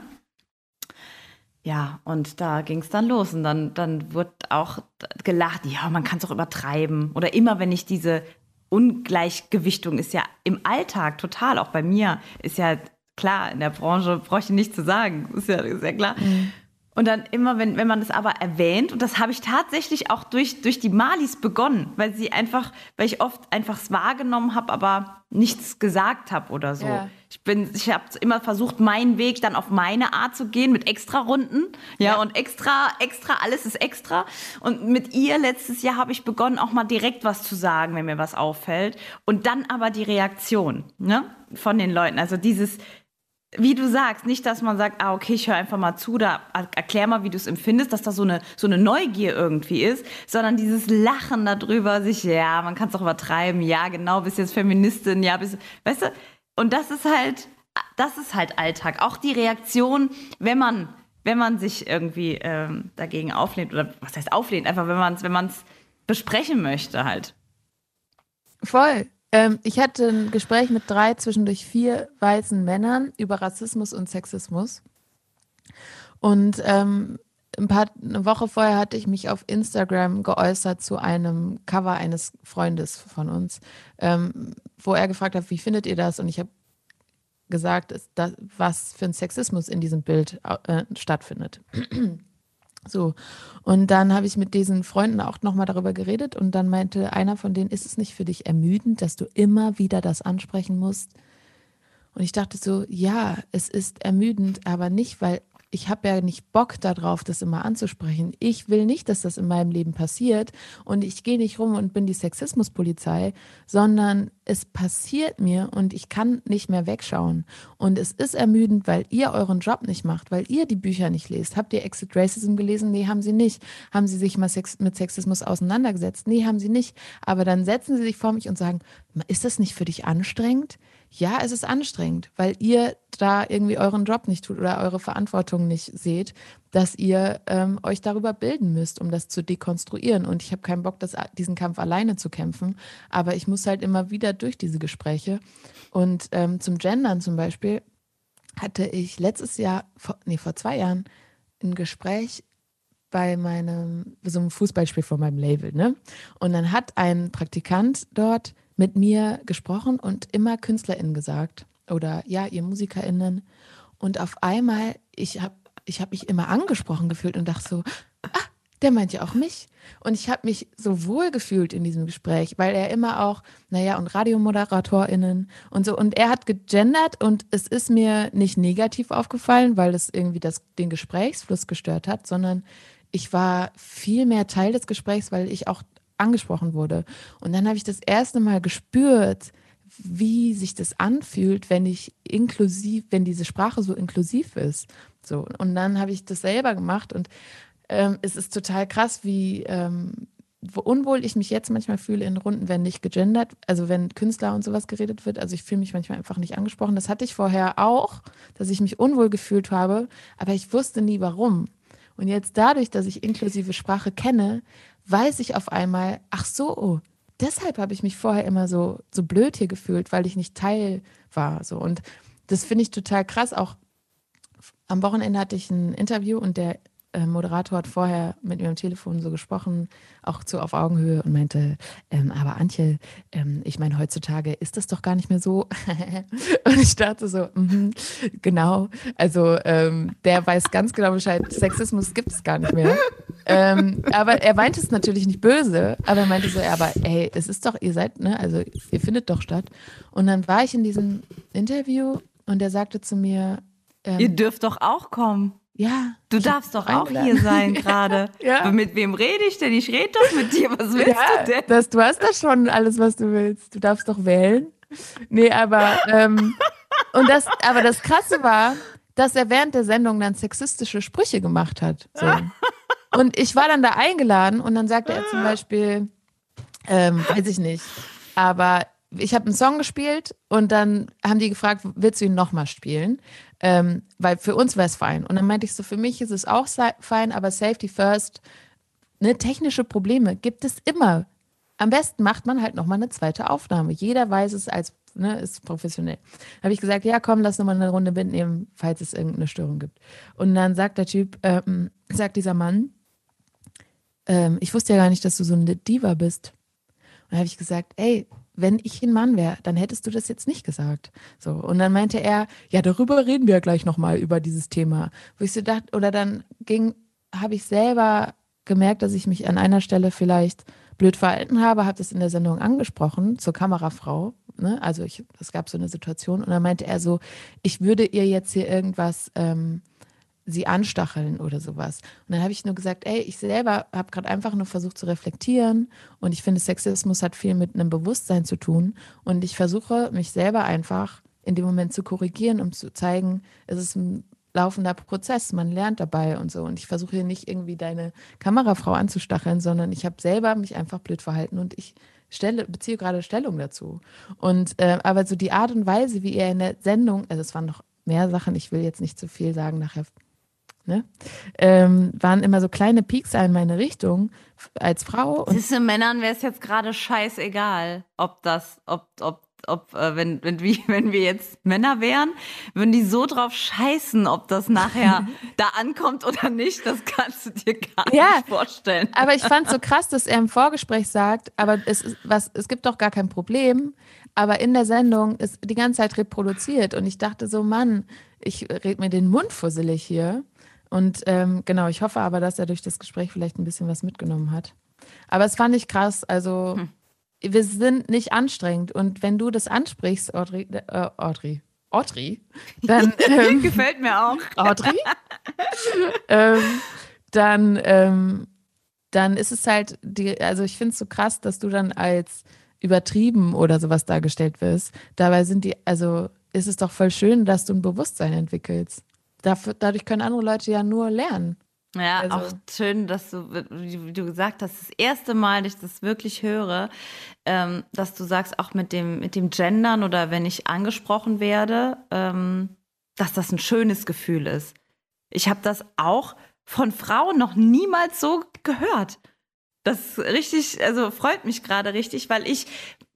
Ja, und da ging es dann los und dann, dann wird auch gelacht, ja, man kann es auch übertreiben. Oder immer, wenn ich diese Ungleichgewichtung ist ja im Alltag total, auch bei mir, ist ja klar, in der Branche brauche ich nicht zu sagen, ist ja, ja klar. Mhm. Und dann immer, wenn, wenn man das aber erwähnt, und das habe ich tatsächlich auch durch, durch die Malis begonnen, weil sie einfach, weil ich oft einfach es wahrgenommen habe, aber nichts gesagt habe oder so. Ja. Ich bin, ich habe immer versucht, meinen Weg dann auf meine Art zu gehen, mit extra Runden. Ja, Ja. und extra, extra, alles ist extra. Und mit ihr letztes Jahr habe ich begonnen, auch mal direkt was zu sagen, wenn mir was auffällt. Und dann aber die Reaktion, ne, von den Leuten. Also dieses, wie du sagst, nicht, dass man sagt, ah, okay, ich höre einfach mal zu, da erklär mal, wie du es empfindest, dass da so eine, so eine Neugier irgendwie ist, sondern dieses Lachen darüber, sich, ja, man kann es auch übertreiben, ja, genau, bist jetzt Feministin, ja, bist, weißt du, und das ist halt, das ist halt Alltag. Auch die Reaktion, wenn man, wenn man sich irgendwie ähm, dagegen auflehnt, oder was heißt auflehnt, einfach wenn man es, wenn man es besprechen möchte halt. Voll. Ähm, ich hatte ein Gespräch mit drei, zwischendurch vier weißen Männern über Rassismus und Sexismus. Und ähm, ein paar, eine Woche vorher hatte ich mich auf Instagram geäußert zu einem Cover eines Freundes von uns, ähm, wo er gefragt hat, wie findet ihr das? Und ich habe gesagt, das, was für ein Sexismus in diesem Bild äh, stattfindet. So, und dann habe ich mit diesen Freunden auch nochmal darüber geredet und dann meinte einer von denen, ist es nicht für dich ermüdend, dass du immer wieder das ansprechen musst? Und ich dachte so, ja, es ist ermüdend, aber nicht, weil ich habe ja nicht Bock darauf, das immer anzusprechen. Ich will nicht, dass das in meinem Leben passiert und ich gehe nicht rum und bin die Sexismuspolizei, sondern es passiert mir und ich kann nicht mehr wegschauen. Und es ist ermüdend, weil ihr euren Job nicht macht, weil ihr die Bücher nicht lest. Habt ihr Exit Racism gelesen? Nee, haben sie nicht. Haben sie sich mal Sex mit Sexismus auseinandergesetzt? Nee, haben sie nicht. Aber dann setzen sie sich vor mich und sagen, ist das nicht für dich anstrengend? Ja, es ist anstrengend, weil ihr da irgendwie euren Job nicht tut oder eure Verantwortung nicht seht, dass ihr ähm, euch darüber bilden müsst, um das zu dekonstruieren. Und ich habe keinen Bock, das, diesen Kampf alleine zu kämpfen, aber ich muss halt immer wieder durch diese Gespräche. Und ähm, zum Gendern zum Beispiel hatte ich letztes Jahr, vor, nee, vor zwei Jahren, ein Gespräch bei meinem, so einem Fußballspiel von meinem Label, ne? Und dann hat ein Praktikant dort mit mir gesprochen und immer KünstlerInnen gesagt oder ja, ihr MusikerInnen. Und auf einmal, ich habe ich hab mich immer angesprochen gefühlt und dachte so, ah, der meint ja auch mich. Und ich habe mich so wohl gefühlt in diesem Gespräch, weil er immer auch, naja, und RadiomoderatorInnen und so. Und er hat gegendert und es ist mir nicht negativ aufgefallen, weil es irgendwie das, den Gesprächsfluss gestört hat, sondern ich war viel mehr Teil des Gesprächs, weil ich auch angesprochen wurde. Und dann habe ich das erste Mal gespürt, wie sich das anfühlt, wenn ich inklusiv, wenn diese Sprache so inklusiv ist. So. Und dann habe ich das selber gemacht und ähm, es ist total krass, wie ähm, wo unwohl ich mich jetzt manchmal fühle in Runden, wenn nicht gegendert, also wenn Künstler und sowas geredet wird. Also ich fühle mich manchmal einfach nicht angesprochen. Das hatte ich vorher auch, dass ich mich unwohl gefühlt habe, aber ich wusste nie warum. Und jetzt dadurch, dass ich inklusive Sprache kenne, weiß ich auf einmal, ach so, deshalb habe ich mich vorher immer so, so blöd hier gefühlt, weil ich nicht Teil war. So. Und das finde ich total krass. Auch am Wochenende hatte ich ein Interview und der äh, Moderator hat vorher mit mir am Telefon so gesprochen, auch so auf Augenhöhe und meinte, ähm, aber Antje, ähm, ich meine, heutzutage ist das doch gar nicht mehr so. und ich dachte so, mhm, genau, also ähm, der weiß ganz genau Bescheid, Sexismus gibt es gar nicht mehr. ähm, aber er meinte es natürlich nicht böse, aber er meinte so, ja, aber ey, es ist doch, ihr seid, ne, also ihr findet doch statt. Und dann war ich in diesem Interview und er sagte zu mir, ähm, Ihr dürft doch auch kommen. ja. Du darfst doch auch eingeladen. hier sein gerade. Ja. Mit wem rede ich denn? Ich rede doch mit dir. Was willst Ja, du denn? das, du hast das schon alles, was du willst. Du darfst doch wählen. Nee, aber, ähm, und das, aber das Krasse war, dass er während der Sendung dann sexistische Sprüche gemacht hat. So. Und ich war dann da eingeladen und dann sagte er zum Beispiel, ähm, weiß ich nicht, aber ich habe einen Song gespielt und dann haben die gefragt, willst du ihn nochmal spielen? Ähm, weil für uns wäre es fein. Und dann meinte ich so, für mich ist es auch fein, aber Safety First, ne, technische Probleme gibt es immer. Am besten macht man halt nochmal eine zweite Aufnahme. Jeder weiß es als, ne, ist professionell. Habe ich gesagt, ja, komm, lass nochmal eine Runde mitnehmen, falls es irgendeine Störung gibt. Und dann sagt der Typ, ähm, sagt dieser Mann, ähm, ich wusste ja gar nicht, dass du so eine Diva bist. Und habe ich gesagt, ey, wenn ich ein Mann wäre, dann hättest du das jetzt nicht gesagt. So. Und dann meinte er, ja, darüber reden wir ja gleich nochmal über dieses Thema. Wo ich so dachte, oder dann ging, habe ich selber gemerkt, dass ich mich an einer Stelle vielleicht blöd verhalten habe, habe das in der Sendung angesprochen zur Kamerafrau. Ne? Also ich, es gab so eine Situation und dann meinte er so, ich würde ihr jetzt hier irgendwas ähm, sie anstacheln oder sowas. Und dann habe ich nur gesagt, ey, ich selber habe gerade einfach nur versucht zu reflektieren und ich finde, Sexismus hat viel mit einem Bewusstsein zu tun und ich versuche mich selber einfach in dem Moment zu korrigieren, um zu zeigen, es ist ein laufender Prozess, man lernt dabei und so. Und ich versuche hier nicht irgendwie deine Kamerafrau anzustacheln, sondern ich habe selber mich einfach blöd verhalten und ich stelle, beziehe gerade Stellung dazu. Und äh, aber so die Art und Weise, wie er in der Sendung, also es waren noch mehr Sachen, ich will jetzt nicht zu viel sagen, nachher ne? Ähm, waren immer so kleine Peaks in meine Richtung als Frau. Und Siehste, Männern wäre es jetzt gerade scheißegal, ob das, ob, ob, ob, äh, wenn, wenn, wie, wenn wir jetzt Männer wären, würden die so drauf scheißen, ob das nachher da ankommt oder nicht, das kannst du dir gar ja, nicht vorstellen. Aber ich fand so krass, dass er im Vorgespräch sagt, aber es, ist, was, es gibt doch gar kein Problem, aber in der Sendung ist die ganze Zeit reproduziert und ich dachte so, Mann, ich red mir den Mund fusselig hier. Und ähm, genau, ich hoffe aber, dass er durch das Gespräch vielleicht ein bisschen was mitgenommen hat. Aber es fand ich krass. Also, hm. wir sind nicht anstrengend. Und wenn du das ansprichst, Audrey, äh, Audrey, Audrey, dann. Ähm, Gefällt mir auch. Audrey? ähm, dann, ähm, dann ist es halt, die, also ich finde es so krass, dass du dann als übertrieben oder sowas dargestellt wirst. Dabei sind die, also ist es doch voll schön, dass du ein Bewusstsein entwickelst dafür, dadurch können andere Leute ja nur lernen. Ja, also. auch schön, dass du, wie du gesagt hast, das erste Mal, dass ich das wirklich höre, ähm, dass du sagst, auch mit dem, mit dem Gendern oder wenn ich angesprochen werde, ähm, dass das ein schönes Gefühl ist. Ich habe das auch von Frauen noch niemals so gehört. Das richtig, also freut mich gerade richtig, weil ich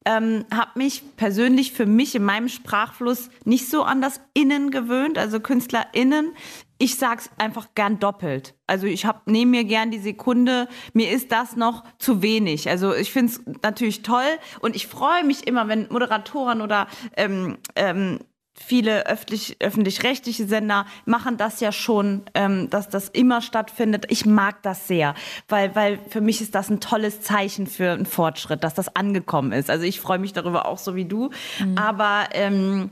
ähm, habe mich persönlich für mich in meinem Sprachfluss nicht so an das Innen gewöhnt, also KünstlerInnen. Ich sag's einfach gern doppelt. Also ich habe nehme mir gern die Sekunde. Mir ist das noch zu wenig. Also ich finde es natürlich toll und ich freue mich immer, wenn Moderatoren oder ähm, ähm, viele öffentlich, öffentlich-rechtliche Sender machen das ja schon, ähm, dass das immer stattfindet. Ich mag das sehr, weil, weil für mich ist das ein tolles Zeichen für einen Fortschritt, dass das angekommen ist. Also ich freue mich darüber auch so wie du. Mhm. Aber ähm,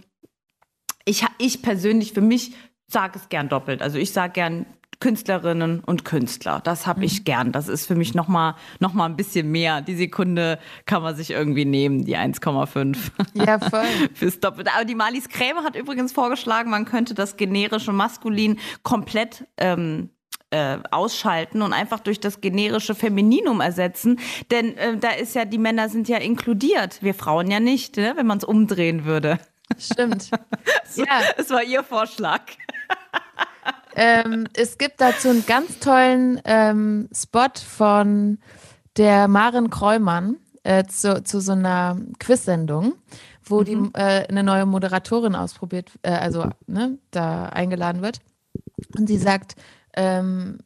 ich, ich persönlich, für mich sage es gern doppelt. Also ich sage gern Künstlerinnen und Künstler. Das habe ich mhm. gern. Das ist für mich nochmal noch mal ein bisschen mehr. Die Sekunde kann man sich irgendwie nehmen, die 1,5. Ja, voll. Fürs Doppelte. Aber die Malis Kräme hat übrigens vorgeschlagen, man könnte das generische Maskulin komplett ähm, äh, ausschalten und einfach durch das generische Femininum ersetzen. Denn äh, da ist ja, die Männer sind ja inkludiert, wir Frauen ja nicht, ne? wenn man es umdrehen würde. Stimmt. so, ja. Es war ihr Vorschlag ähm, es gibt dazu einen ganz tollen ähm, Spot von der Maren Kreumann äh, zu, zu so einer Quiz-Sendung, wo mhm. die äh, eine neue Moderatorin ausprobiert, äh, also ne, da eingeladen wird. Und sie sagt, ähm,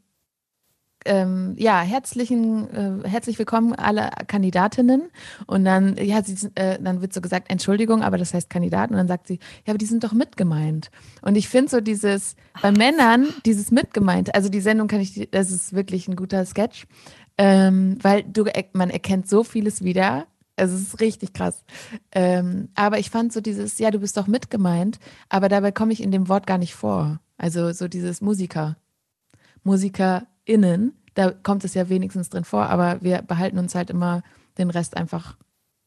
ähm, ja, herzlichen, äh, herzlich willkommen alle Kandidatinnen. Und dann, ja, sie, äh, dann wird so gesagt, Entschuldigung, aber das heißt Kandidaten. Und dann sagt sie, ja, aber die sind doch mitgemeint. Und ich finde so dieses, bei Männern, dieses mitgemeint, also die Sendung kann ich, das ist wirklich ein guter Sketch, ähm, weil du, man erkennt so vieles wieder. Es ist richtig krass. Ähm, aber ich fand so dieses, ja, du bist doch mitgemeint, aber dabei komme ich in dem Wort gar nicht vor. Also so dieses Musiker. Musiker innen, da kommt es ja wenigstens drin vor, aber wir behalten uns halt immer den Rest einfach,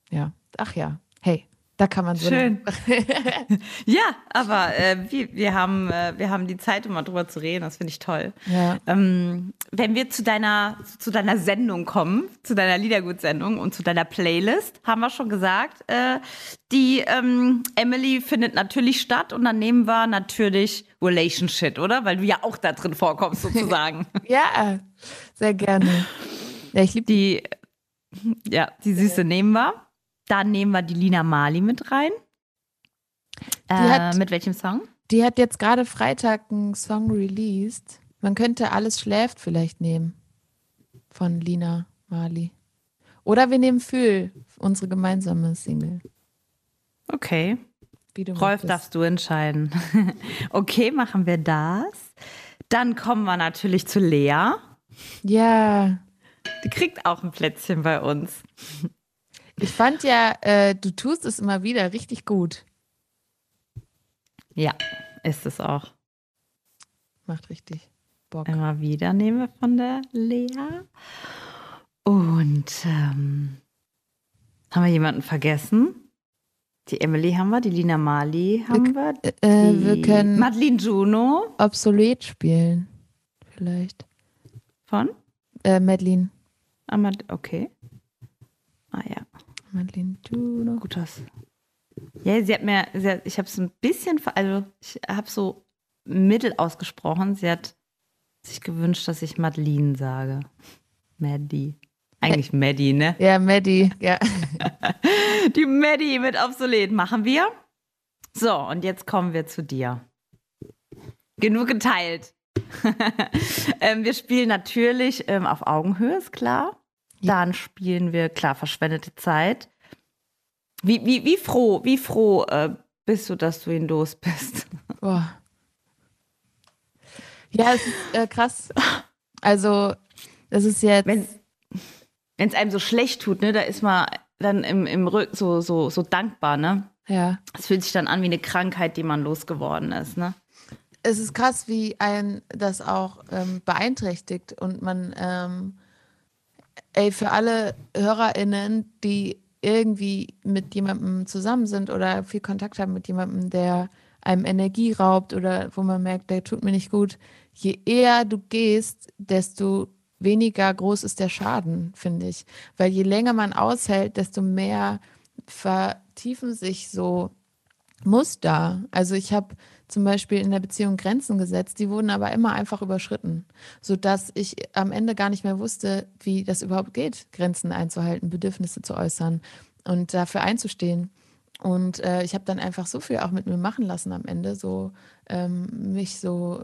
ja, ach ja, hey, da kann man so. Schön. ja, aber äh, wir, wir, haben, äh, wir haben die Zeit, um mal drüber zu reden. Das finde ich toll. Ja. Ähm, wenn wir zu deiner, zu deiner Sendung kommen, zu deiner Liedergut-Sendung und zu deiner Playlist, haben wir schon gesagt, äh, die ähm, Emily findet natürlich statt und dann nehmen wir natürlich Relationship, oder? Weil du ja auch da drin vorkommst, sozusagen. ja, sehr gerne. Ja, ich liebe die. Ja, die Süße nehmen wir. Dann nehmen wir die Lina Mali mit rein. Äh, hat, mit welchem Song? Die hat jetzt gerade Freitag einen Song released. Man könnte Alles schläft vielleicht nehmen. Von Lina Mali. Oder wir nehmen Fühl, unsere gemeinsame Single. Okay. Wie du Rolf, möchtest. darfst du entscheiden. okay, machen wir das. Dann kommen wir natürlich zu Lea. Ja, Die kriegt auch ein Plätzchen bei uns. Ich fand ja, äh, du tust es immer wieder richtig gut. Ja, ist es auch. Macht richtig Bock. Immer wieder nehmen wir von der Lea. Und ähm, haben wir jemanden vergessen? Die Emily haben wir, die Lina Mali haben wir. Äh, die wir können Madeline Juno obsolet spielen. Vielleicht. von Äh, Madeline. Amad. Okay. Ah ja, Madeline Juno. gut das. Ja, sie hat mir, sie hat, ich habe es ein bisschen, also ich habe so mittel ausgesprochen. Sie hat sich gewünscht, dass ich Madeline sage. Maddie. Eigentlich Maddie, ne? Ja, Maddie. Ja. Die Maddie mit obsolet machen wir. So, und jetzt kommen wir zu dir. Genug geteilt. ähm, wir spielen natürlich ähm, auf Augenhöhe, ist klar. Dann spielen wir, klar, verschwendete Zeit. Wie, wie, wie froh, wie froh äh, bist du, dass du ihn los bist? Boah. Ja, es ist äh, krass. Also, das ist jetzt. Wenn es einem so schlecht tut, ne, da ist man dann im, im Rücken so, so, so dankbar, ne? ja. Es fühlt sich dann an wie eine Krankheit, die man losgeworden ist, ne? Es ist krass, wie ein das auch ähm, beeinträchtigt und man, ähm, ey, für alle HörerInnen, die irgendwie mit jemandem zusammen sind oder viel Kontakt haben mit jemandem, der einem Energie raubt oder wo man merkt, der tut mir nicht gut, je eher du gehst, desto weniger groß ist der Schaden, finde ich. Weil je länger man aushält, desto mehr vertiefen sich so Muster. Also ich habe zum Beispiel in der Beziehung Grenzen gesetzt, die wurden aber immer einfach überschritten, sodass ich am Ende gar nicht mehr wusste, wie das überhaupt geht, Grenzen einzuhalten, Bedürfnisse zu äußern und dafür einzustehen. Und äh, ich habe dann einfach so viel auch mit mir machen lassen am Ende, so ähm, mich so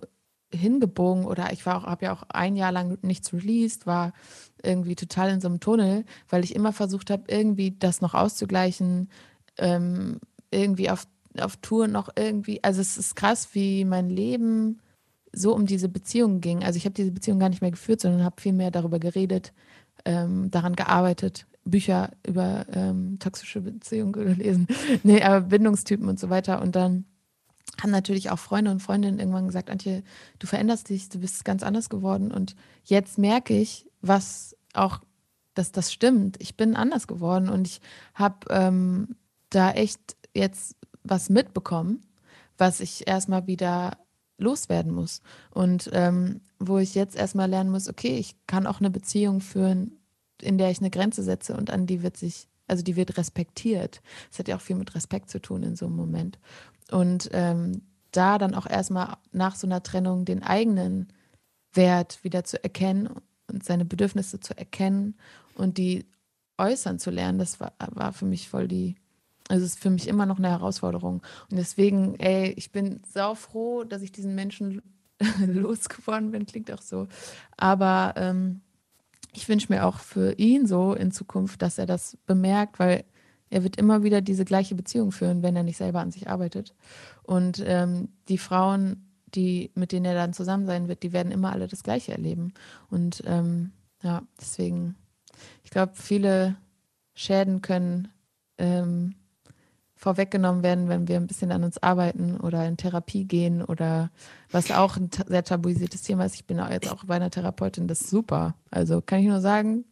hingebogen oder ich war auch, habe ja auch ein Jahr lang nichts released, war irgendwie total in so einem Tunnel, weil ich immer versucht habe, irgendwie das noch auszugleichen, ähm, irgendwie auf, auf Tour noch irgendwie, also es ist krass, wie mein Leben so um diese Beziehung ging. Also ich habe diese Beziehung gar nicht mehr geführt, sondern habe viel mehr darüber geredet, ähm, daran gearbeitet, Bücher über ähm, toxische Beziehungen gelesen, nee, aber Bindungstypen und so weiter. Und dann haben natürlich auch Freunde und Freundinnen irgendwann gesagt, Antje, du veränderst dich, du bist ganz anders geworden. Und jetzt merke ich, was auch, dass das stimmt. Ich bin anders geworden und ich habe ähm, da echt jetzt was mitbekommen, was ich erstmal wieder loswerden muss. Und ähm, wo ich jetzt erstmal lernen muss, okay, ich kann auch eine Beziehung führen, in der ich eine Grenze setze und an die wird sich, also die wird respektiert. Das hat ja auch viel mit Respekt zu tun in so einem Moment. Und ähm, da dann auch erstmal nach so einer Trennung den eigenen Wert wieder zu erkennen und seine Bedürfnisse zu erkennen und die äußern zu lernen, das war, war für mich voll die, es ist für mich immer noch eine Herausforderung. Und deswegen, ey, ich bin sau froh, dass ich diesen Menschen losgeworden bin, klingt auch so. Aber ähm, ich wünsche mir auch für ihn so in Zukunft, dass er das bemerkt, weil er wird immer wieder diese gleiche Beziehung führen, wenn er nicht selber an sich arbeitet. Und ähm, die Frauen, die, mit denen er dann zusammen sein wird, die werden immer alle das Gleiche erleben. Und ähm, ja, deswegen, ich glaube, viele Schäden können ähm, vorweggenommen werden, wenn wir ein bisschen an uns arbeiten oder in Therapie gehen oder was auch ein sehr tabuisiertes Thema ist. Ich bin auch jetzt auch bei einer Therapeutin, das ist super. Also kann ich nur sagen,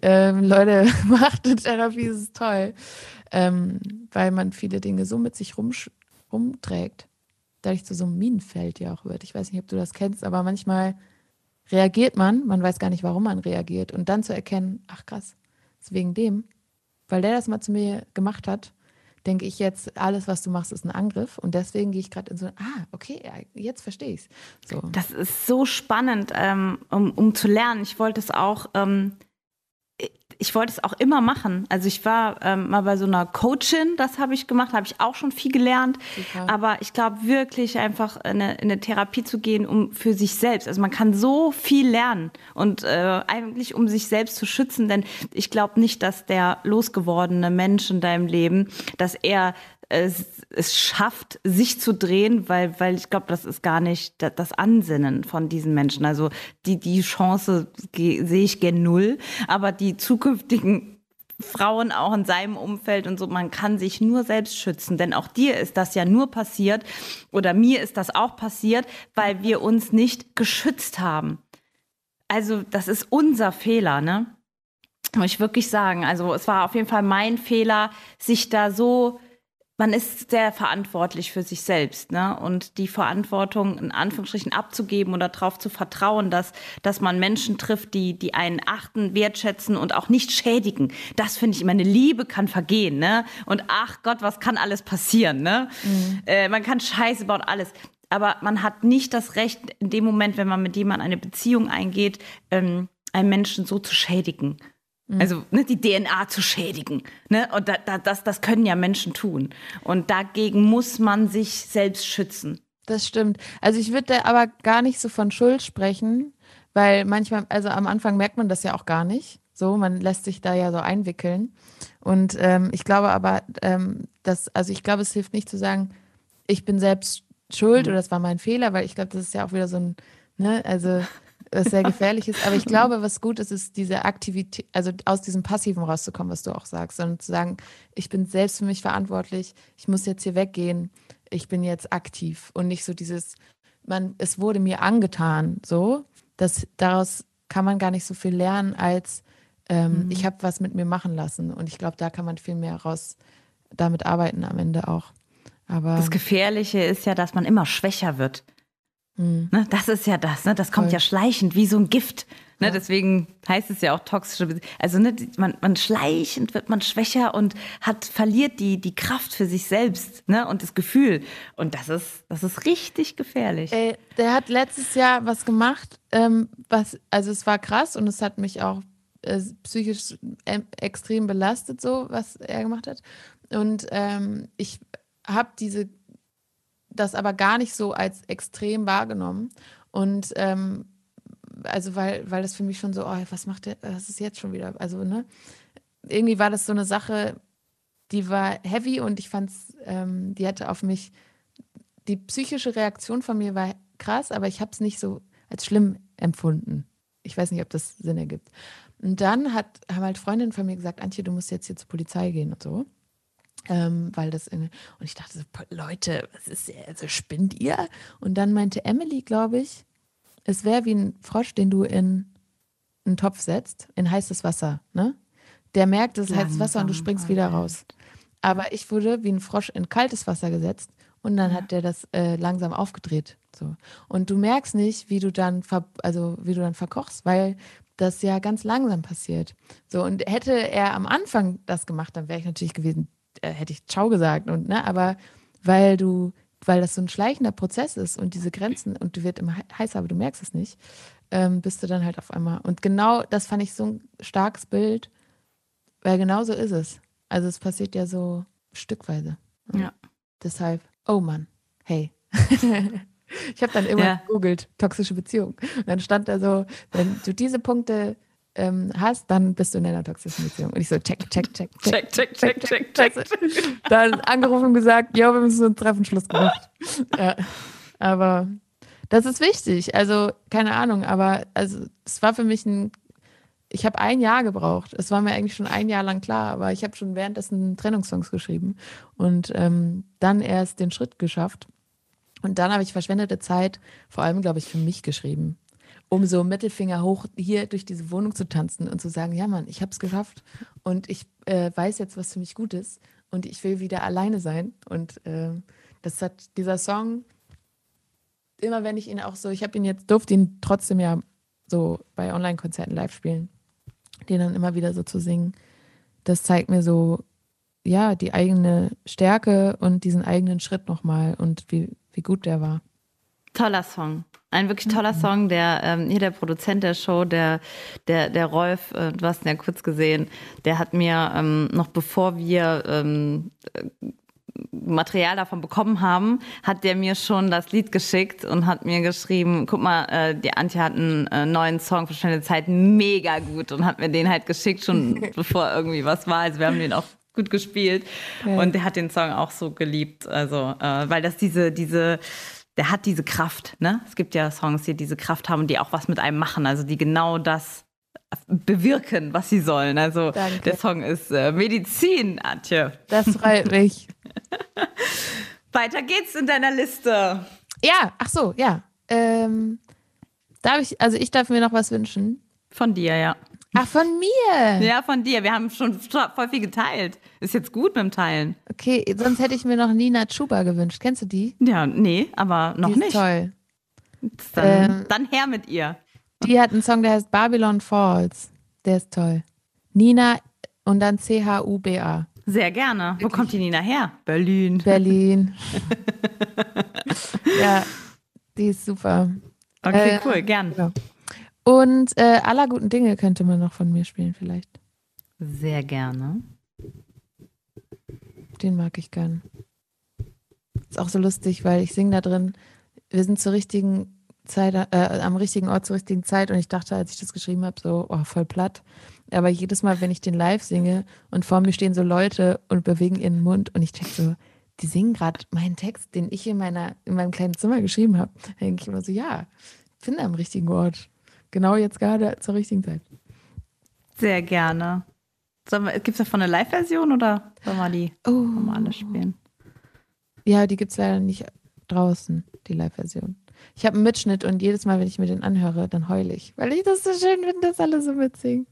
ähm, Leute, macht eine Therapie, das ist toll, ähm, weil man viele Dinge so mit sich rumträgt, dadurch zu so einem Minenfeld ja auch wird. Ich weiß nicht, ob du das kennst, aber manchmal reagiert man, man weiß gar nicht, warum man reagiert und dann zu erkennen, ach krass, ist wegen dem, weil der das mal zu mir gemacht hat, denke ich jetzt, alles, was du machst, ist ein Angriff und deswegen gehe ich gerade in so, ah, okay, jetzt verstehe ich es. So. Das ist so spannend, ähm, um, um zu lernen. Ich wollte es auch, ähm, ich wollte es auch immer machen. Also ich war ähm, mal bei so einer Coachin, das habe ich gemacht, habe ich auch schon viel gelernt. Super. Aber ich glaube wirklich einfach in eine, in eine, Therapie zu gehen, um für sich selbst. Also man kann so viel lernen und äh, eigentlich um sich selbst zu schützen, denn ich glaube nicht, dass der losgewordene Mensch in deinem Leben, dass er es, es schafft, sich zu drehen, weil, weil ich glaube, das ist gar nicht das Ansinnen von diesen Menschen. Also die, die Chance sehe ich gen null, aber die zukünftigen Frauen auch in seinem Umfeld und so, man kann sich nur selbst schützen, denn auch dir ist das ja nur passiert oder mir ist das auch passiert, weil wir uns nicht geschützt haben. Also das ist unser Fehler, ne? Muss ich wirklich sagen. Also es war auf jeden Fall mein Fehler, sich da so man ist sehr verantwortlich für sich selbst, ne? Und die Verantwortung in Anführungsstrichen abzugeben oder darauf zu vertrauen, dass, dass man Menschen trifft, die, die einen achten, wertschätzen und auch nicht schädigen. Das finde ich, meine Liebe kann vergehen, ne? Und ach Gott, was kann alles passieren, ne? Mhm. Äh, man kann Scheiße bauen, alles. Aber man hat nicht das Recht, in dem Moment, wenn man mit jemandem eine Beziehung eingeht, ähm, einen Menschen so zu schädigen. Mhm. Also ne, die DNA zu schädigen. Ne? Und da, da, das, das können ja Menschen tun. Und dagegen muss man sich selbst schützen. Das stimmt. Also ich würde da aber gar nicht so von Schuld sprechen, weil manchmal, also am Anfang merkt man das ja auch gar nicht. So, man lässt sich da ja so einwickeln. Und ähm, ich glaube aber, ähm, dass, also ich glaube, es hilft nicht zu sagen, ich bin selbst schuld mhm. oder das war mein Fehler, weil ich glaube, das ist ja auch wieder so ein, ne, also was sehr gefährlich ist. Aber ich glaube, was gut ist, ist diese Aktivität, also aus diesem Passiven rauszukommen, was du auch sagst, sondern zu sagen, ich bin selbst für mich verantwortlich, ich muss jetzt hier weggehen, ich bin jetzt aktiv und nicht so dieses, man, es wurde mir angetan, so, dass daraus kann man gar nicht so viel lernen, als ähm, mhm. ich habe was mit mir machen lassen. Und ich glaube, da kann man viel mehr raus damit arbeiten am Ende auch. Aber das Gefährliche ist ja, dass man immer schwächer wird. Mhm. Ne, das ist ja das, ne? das kommt Voll. ja schleichend wie so ein Gift. Ne? Ja. Deswegen heißt es ja auch toxische Beziehung. Also ne, man, man schleichend wird man schwächer und hat, verliert die, die Kraft für sich selbst ne? und das Gefühl. Und das ist, das ist richtig gefährlich. Ey, der hat letztes Jahr was gemacht, ähm, was, also es war krass und es hat mich auch äh, psychisch äh, extrem belastet, so was er gemacht hat. Und ähm, ich habe diese das aber gar nicht so als extrem wahrgenommen. Und ähm, also weil, weil das für mich schon so, oh, was macht der, was ist jetzt schon wieder? Also, ne? Irgendwie war das so eine Sache, die war heavy und ich fand's, ähm, die hatte auf mich, die psychische Reaktion von mir war krass, aber ich habe es nicht so als schlimm empfunden. Ich weiß nicht, ob das Sinn ergibt. Und dann hat, haben halt Freundinnen von mir gesagt, Antje, du musst jetzt hier zur Polizei gehen und so. Ähm, weil das in, und ich dachte so, Leute, was ist also spinnt ihr? Und dann meinte Emily, glaube ich, es wäre wie ein Frosch, den du in einen Topf setzt, in heißes Wasser, ne? Der merkt, es ist heißes Wasser und du springst wieder raus. Aber ich wurde wie ein Frosch in kaltes Wasser gesetzt und dann ja. hat der das äh, langsam aufgedreht. So. Und du merkst nicht, wie du dann also wie du dann verkochst, weil das ja ganz langsam passiert. So, und hätte er am Anfang das gemacht, dann wäre ich natürlich gewesen, äh, hätte ich Ciao gesagt. Und, ne, aber weil du, weil das so ein schleichender Prozess ist und diese Grenzen und du wirst immer heißer, aber du merkst es nicht, ähm, bist du dann halt auf einmal. Und genau das fand ich so ein starkes Bild, weil genau so ist es. Also es passiert ja so stückweise. Ne? Ja. Deshalb, oh Mann, hey. ich habe dann immer ja. gegoogelt, toxische Beziehung. Und dann stand da so, wenn du diese Punkte ähm, hast, dann bist du in einer toxischen Beziehung. Und ich so, check, check, check, check, check, check, check, check. check. Dann angerufen und gesagt, ja, wir müssen uns treffen, Schluss gemacht. ja. Aber das ist wichtig. Also, keine Ahnung, aber also es war für mich ein, ich habe ein Jahr gebraucht. Es war mir eigentlich schon ein Jahr lang klar, aber ich habe schon währenddessen Trennungssongs geschrieben und ähm, dann erst den Schritt geschafft. Und dann habe ich verschwendete Zeit, vor allem, glaube ich, für mich geschrieben um so Mittelfinger hoch hier durch diese Wohnung zu tanzen und zu sagen, ja Mann, ich habe es geschafft und ich äh, weiß jetzt, was für mich gut ist und ich will wieder alleine sein. Und äh, das hat dieser Song, immer wenn ich ihn auch so, ich habe ihn jetzt, durfte ihn trotzdem ja so bei Online-Konzerten live spielen, den dann immer wieder so zu singen, das zeigt mir so, ja, die eigene Stärke und diesen eigenen Schritt nochmal und wie, wie gut der war. Toller Song. Ein wirklich toller Mhm. Song, der ähm, hier der Produzent der Show, der der der Rolf, äh, du hast ihn ja kurz gesehen, der hat mir ähm, noch bevor wir ähm, äh, Material davon bekommen haben, hat der mir schon das Lied geschickt und hat mir geschrieben, guck mal, äh, die Antje hat einen äh, neuen Song für schnelle Zeit, mega gut und hat mir den halt geschickt, schon bevor irgendwie was war. Also wir haben den auch gut gespielt und der hat den Song auch so geliebt, also äh, weil das diese diese der hat diese Kraft, ne? Es gibt ja Songs, die diese Kraft haben, die auch was mit einem machen, also die genau das bewirken, was sie sollen. Also Danke. der Song ist äh, Medizin, Antje. Das freut mich. Weiter geht's in deiner Liste. Ja, ach so, ja. Ähm, darf ich, also ich darf mir noch was wünschen. Von dir, ja. Ach, von mir. Ja, von dir. Wir haben schon voll viel geteilt. Ist jetzt gut mit dem Teilen. Okay, sonst hätte ich mir noch Nina Chuba gewünscht. Kennst du die? Ja, nee, aber noch die ist nicht. toll. Dann, Ähm, dann her mit ihr. Die hat einen Song, der heißt Babylon Falls. Der ist toll. Nina und dann C-H-U-B-A. Sehr gerne. Wo kommt die Nina her? Berlin. Berlin. ja, die ist super. Okay, Äh, cool, gern. ja. Und äh, aller guten Dinge könnte man noch von mir spielen, vielleicht. Sehr gerne. Den mag ich gern. Ist auch so lustig, weil ich singe da drin. Wir sind zur richtigen Zeit, äh, am richtigen Ort zur richtigen Zeit und ich dachte, als ich das geschrieben habe, so, oh, voll platt. Aber jedes Mal, wenn ich den live singe und vor mir stehen so Leute und bewegen ihren Mund und ich denke so, die singen gerade meinen Text, den ich in, meiner, in meinem kleinen Zimmer geschrieben habe, denke ich immer so, ja, ich bin am richtigen Ort. Genau jetzt gerade zur richtigen Zeit. Sehr gerne. Gibt es davon eine Live-Version oder sollen wir die Oh, normale spielen? Ja, die gibt es leider nicht draußen, die Live-Version. Ich habe einen Mitschnitt und jedes Mal, wenn ich mir den anhöre, dann heule ich, weil ich das so schön finde, dass alle so mitsingen.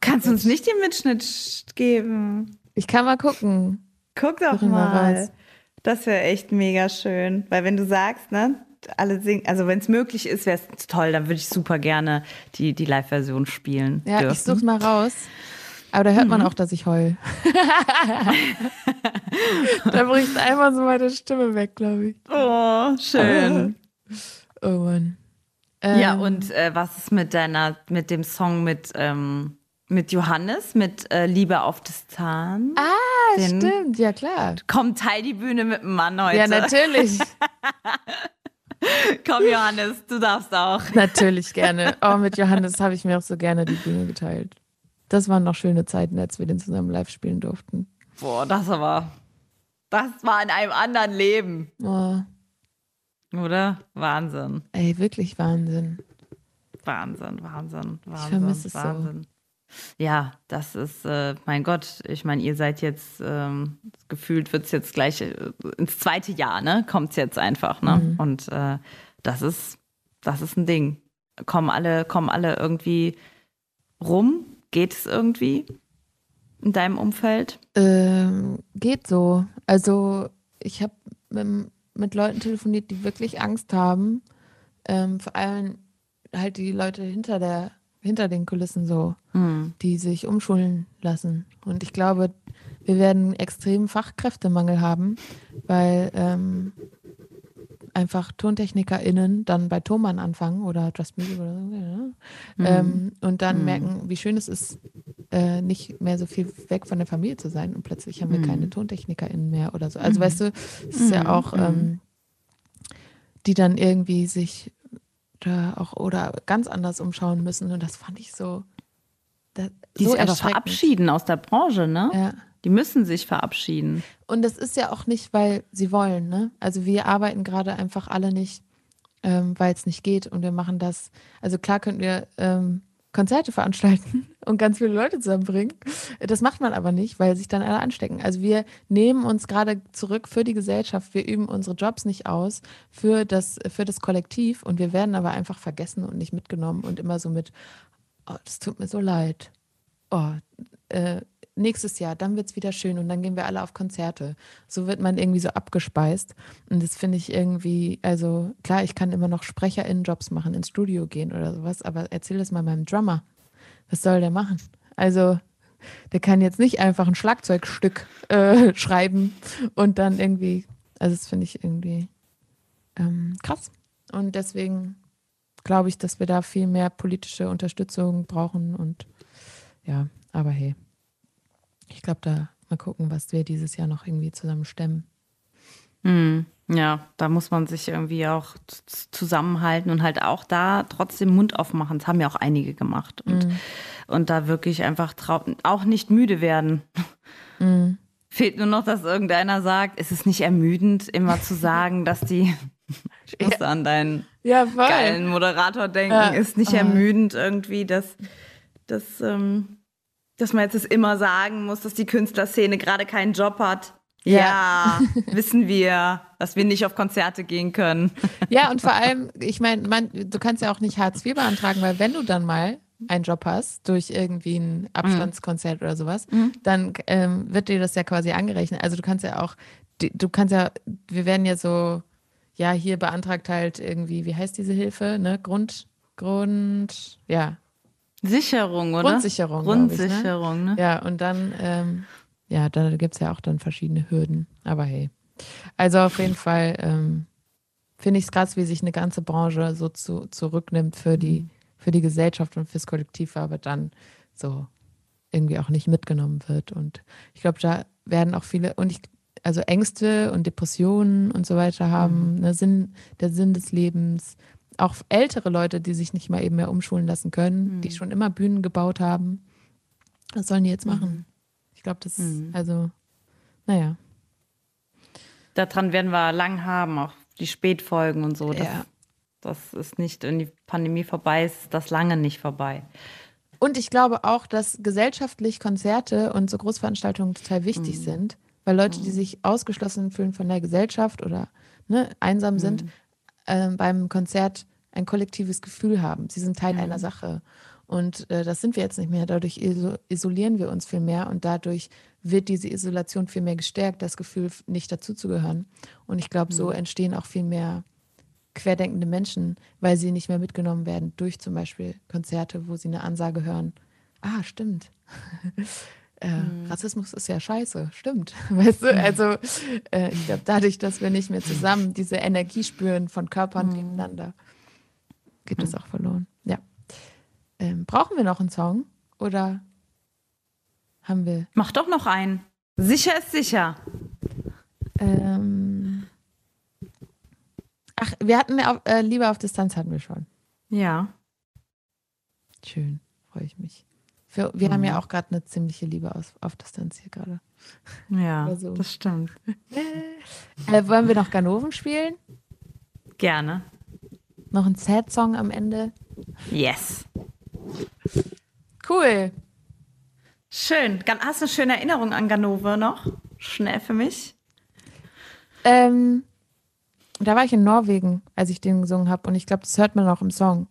Kannst du uns nicht den Mitschnitt geben? Ich kann mal gucken. Guck doch wir mal. raus. Das wäre echt mega schön. Weil wenn du sagst, ne, alle singen, also wenn es möglich ist, wäre es toll, dann würde ich super gerne die, die Live-Version spielen. Ja, dürfen. ich suche mal raus. Aber da hört man auch, dass ich heul. da bricht einmal so meine Stimme weg, glaube ich. Oh, schön. Oh Mann. ja, Ähm, und äh, was ist mit deiner, mit dem Song mit, ähm, mit Johannes, mit äh, Liebe auf Distanz? Ah, den- stimmt, ja klar. Komm, teil die Bühne mit dem Mann heute. Ja, natürlich. Komm, Johannes, du darfst auch. natürlich gerne. Oh, mit Johannes habe ich mir auch so gerne die Bühne geteilt. Das waren noch schöne Zeiten, als wir den zusammen live spielen durften. Boah, das aber. Das war in einem anderen Leben. Oh, Oder? Wahnsinn. ey, wirklich Wahnsinn. Wahnsinn, Wahnsinn, Wahnsinn. vermisse es so. Ja, das ist, äh, mein Gott, ich meine, ihr seid jetzt, ähm, gefühlt wird es jetzt gleich äh, ins zweite Jahr, ne? Kommt es jetzt einfach, ne? Mhm. Und äh, das ist, das ist ein Ding. Kommen alle, kommen alle irgendwie rum? Geht es irgendwie in deinem Umfeld? Ähm, geht so. Also ich habe mit, mit Leuten telefoniert, die wirklich Angst haben. Ähm, vor allem halt die Leute hinter der, hinter den Kulissen so, Hm. die sich umschulen lassen. Und ich glaube, wir werden extremen Fachkräftemangel haben, weil ähm, einfach TontechnikerInnen dann bei Thomann anfangen oder Just Music oder so. Ja. Ähm, und dann merken, wie schön es ist, äh, nicht mehr so viel weg von der Familie zu sein und plötzlich haben wir keine TontechnikerInnen mehr oder so. Also weißt du, es ist ja auch, ähm, die dann irgendwie sich da auch oder ganz anders umschauen müssen und das fand ich so. Da, Die so sich erschreckend. verabschieden aus der Branche, ne? Ja. Die müssen sich verabschieden. Und das ist ja auch nicht, weil sie wollen, ne? Also wir arbeiten gerade einfach alle nicht, ähm, weil es nicht geht und wir machen das. Also klar könnten wir ähm, Konzerte veranstalten und ganz viele Leute zusammenbringen. Das macht man aber nicht, weil sich dann alle anstecken. Also wir nehmen uns gerade zurück für die Gesellschaft. Wir üben unsere Jobs nicht aus für das, für das Kollektiv und wir werden aber einfach vergessen und nicht mitgenommen und immer so mit, oh, das tut mir so leid. Oh, äh, nächstes Jahr, dann wird es wieder schön und dann gehen wir alle auf Konzerte. So wird man irgendwie so abgespeist. Und das finde ich irgendwie, also klar, ich kann immer noch SprecherInnen-Jobs machen, ins Studio gehen oder sowas, aber erzähl das mal meinem Drummer. Was soll der machen? Also, der kann jetzt nicht einfach ein Schlagzeugstück äh, schreiben und dann irgendwie, also das finde ich irgendwie ähm, krass. Und deswegen glaube ich, dass wir da viel mehr politische Unterstützung brauchen. Und ja, aber hey, ich glaube, da mal gucken, was wir dieses Jahr noch irgendwie zusammen stemmen. Hm. Ja, da muss man sich irgendwie auch zusammenhalten und halt auch da trotzdem Mund aufmachen. Das haben ja auch einige gemacht. Und, mm. und da wirklich einfach auch nicht müde werden. Mm. Fehlt nur noch, dass irgendeiner sagt, ist es nicht ermüdend, immer zu sagen, dass die ich muss an deinen ja, geilen Moderator denken, ja. ist nicht ermüdend irgendwie, dass, dass, ähm, dass man jetzt immer sagen muss, dass die Künstlerszene gerade keinen Job hat. Ja, wissen wir, dass wir nicht auf Konzerte gehen können. Ja, und vor allem, ich meine, du kannst ja auch nicht Hartz IV beantragen, weil wenn du dann mal einen Job hast durch irgendwie ein Abstandskonzert mhm. oder sowas, mhm. dann ähm, wird dir das ja quasi angerechnet. Also du kannst ja auch, du kannst ja, wir werden ja so, ja, hier beantragt halt irgendwie, wie heißt diese Hilfe, ne? Grund, Grund, ja. Sicherung, oder? Grundsicherung. Grundsicherung, ich, ne? ne? Ja, und dann ähm, ja, da gibt es ja auch dann verschiedene Hürden. Aber hey. Also auf jeden Fall ähm, finde ich es krass, wie sich eine ganze Branche so zu, zurücknimmt für die, mhm. für die Gesellschaft und fürs Kollektiv, aber dann so irgendwie auch nicht mitgenommen wird. Und ich glaube, da werden auch viele, und ich, also Ängste und Depressionen und so weiter haben, mhm. ne, Sinn, der Sinn des Lebens. Auch ältere Leute, die sich nicht mal eben mehr umschulen lassen können, mhm. die schon immer Bühnen gebaut haben. Was sollen die jetzt machen? Mhm glaube, das, mhm. also, naja. Daran werden wir lang haben, auch die Spätfolgen und so. Das, ja. das ist nicht, wenn die Pandemie vorbei ist, das lange nicht vorbei. Und ich glaube auch, dass gesellschaftlich Konzerte und so Großveranstaltungen total wichtig mhm. sind, weil Leute, die mhm. sich ausgeschlossen fühlen von der Gesellschaft oder ne, einsam sind, mhm. Äh, beim Konzert ein kollektives Gefühl haben. Sie sind Teil einer Sache. Und äh, das sind wir jetzt nicht mehr. Dadurch isolieren wir uns viel mehr und dadurch wird diese Isolation viel mehr gestärkt, das Gefühl, nicht dazuzugehören. Und ich glaube, so mhm. entstehen auch viel mehr querdenkende Menschen, weil sie nicht mehr mitgenommen werden durch zum Beispiel Konzerte, wo sie eine Ansage hören. Ah, stimmt. äh, mhm. Rassismus ist ja scheiße, stimmt. Weißt du, also äh, ich glaube, dadurch, dass wir nicht mehr zusammen diese Energie spüren von Körpern mhm. nebeneinander, geht das auch verloren. Ja. Ähm, brauchen wir noch einen Song? Oder haben wir. Mach doch noch einen. Sicher ist sicher. Ähm, ach, wir hatten auf, äh, Liebe auf Distanz hatten wir schon. Ja. Schön, freue ich mich. Für, wir mhm. haben ja auch gerade eine ziemliche Liebe auf, auf Distanz hier gerade. Ja, so. das stimmt. äh, wollen wir noch Ganoven spielen? Gerne. Noch ein Sad-Song am Ende? Yes. Cool. Schön. Hast du eine schöne Erinnerung an Ganove noch? Schnell für mich. Ähm, da war ich in Norwegen, als ich den gesungen habe. Und ich glaube, das hört man auch im Song.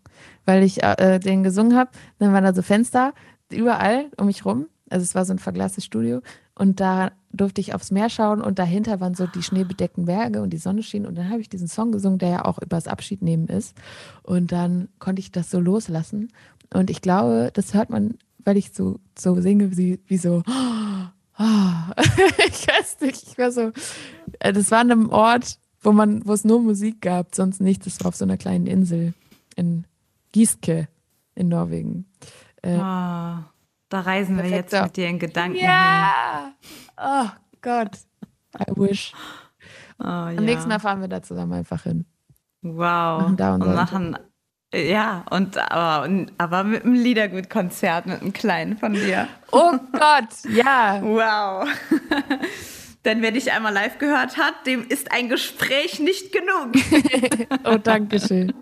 Weil ich äh, den gesungen habe, dann waren da so Fenster überall um mich rum. Also es war so ein verglastes Studio. Und da durfte ich aufs Meer schauen und dahinter waren so die schneebedeckten Berge und die Sonne schien. Und dann habe ich diesen Song gesungen, der ja auch übers Abschiednehmen ist. Und dann konnte ich das so loslassen. Und ich glaube, das hört man, weil ich so, so singe, wie, wie so, oh, ich weiß nicht, ich war so, äh, das war an einem Ort, wo man, wo es nur Musik gab, sonst nichts. Das war auf so einer kleinen Insel in Gieske in Norwegen. Äh, oh, da reisen wir jetzt mit dir in Gedanken ja. hin. Oh Gott. I wish. Oh, Am ja. nächsten Mal fahren wir da zusammen einfach hin. Wow. Und machen ja, und aber, aber mit einem Liedergut-Konzert, mit einem kleinen von dir. Oh Gott, ja. Wow. Denn wer dich einmal live gehört hat, dem ist ein Gespräch nicht genug. oh, danke schön.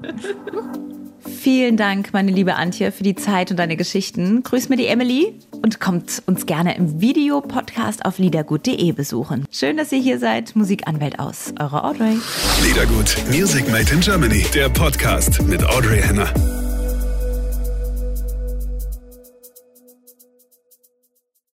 Vielen Dank, meine liebe Antje, für die Zeit und deine Geschichten. Grüß mir die Emily und kommt uns gerne im Videopodcast auf liedergut.de besuchen. Schön, dass ihr hier seid. Musikanwält aus. Eure Audrey. Liedergut. Music Made in Germany. Der Podcast mit Audrey Henner.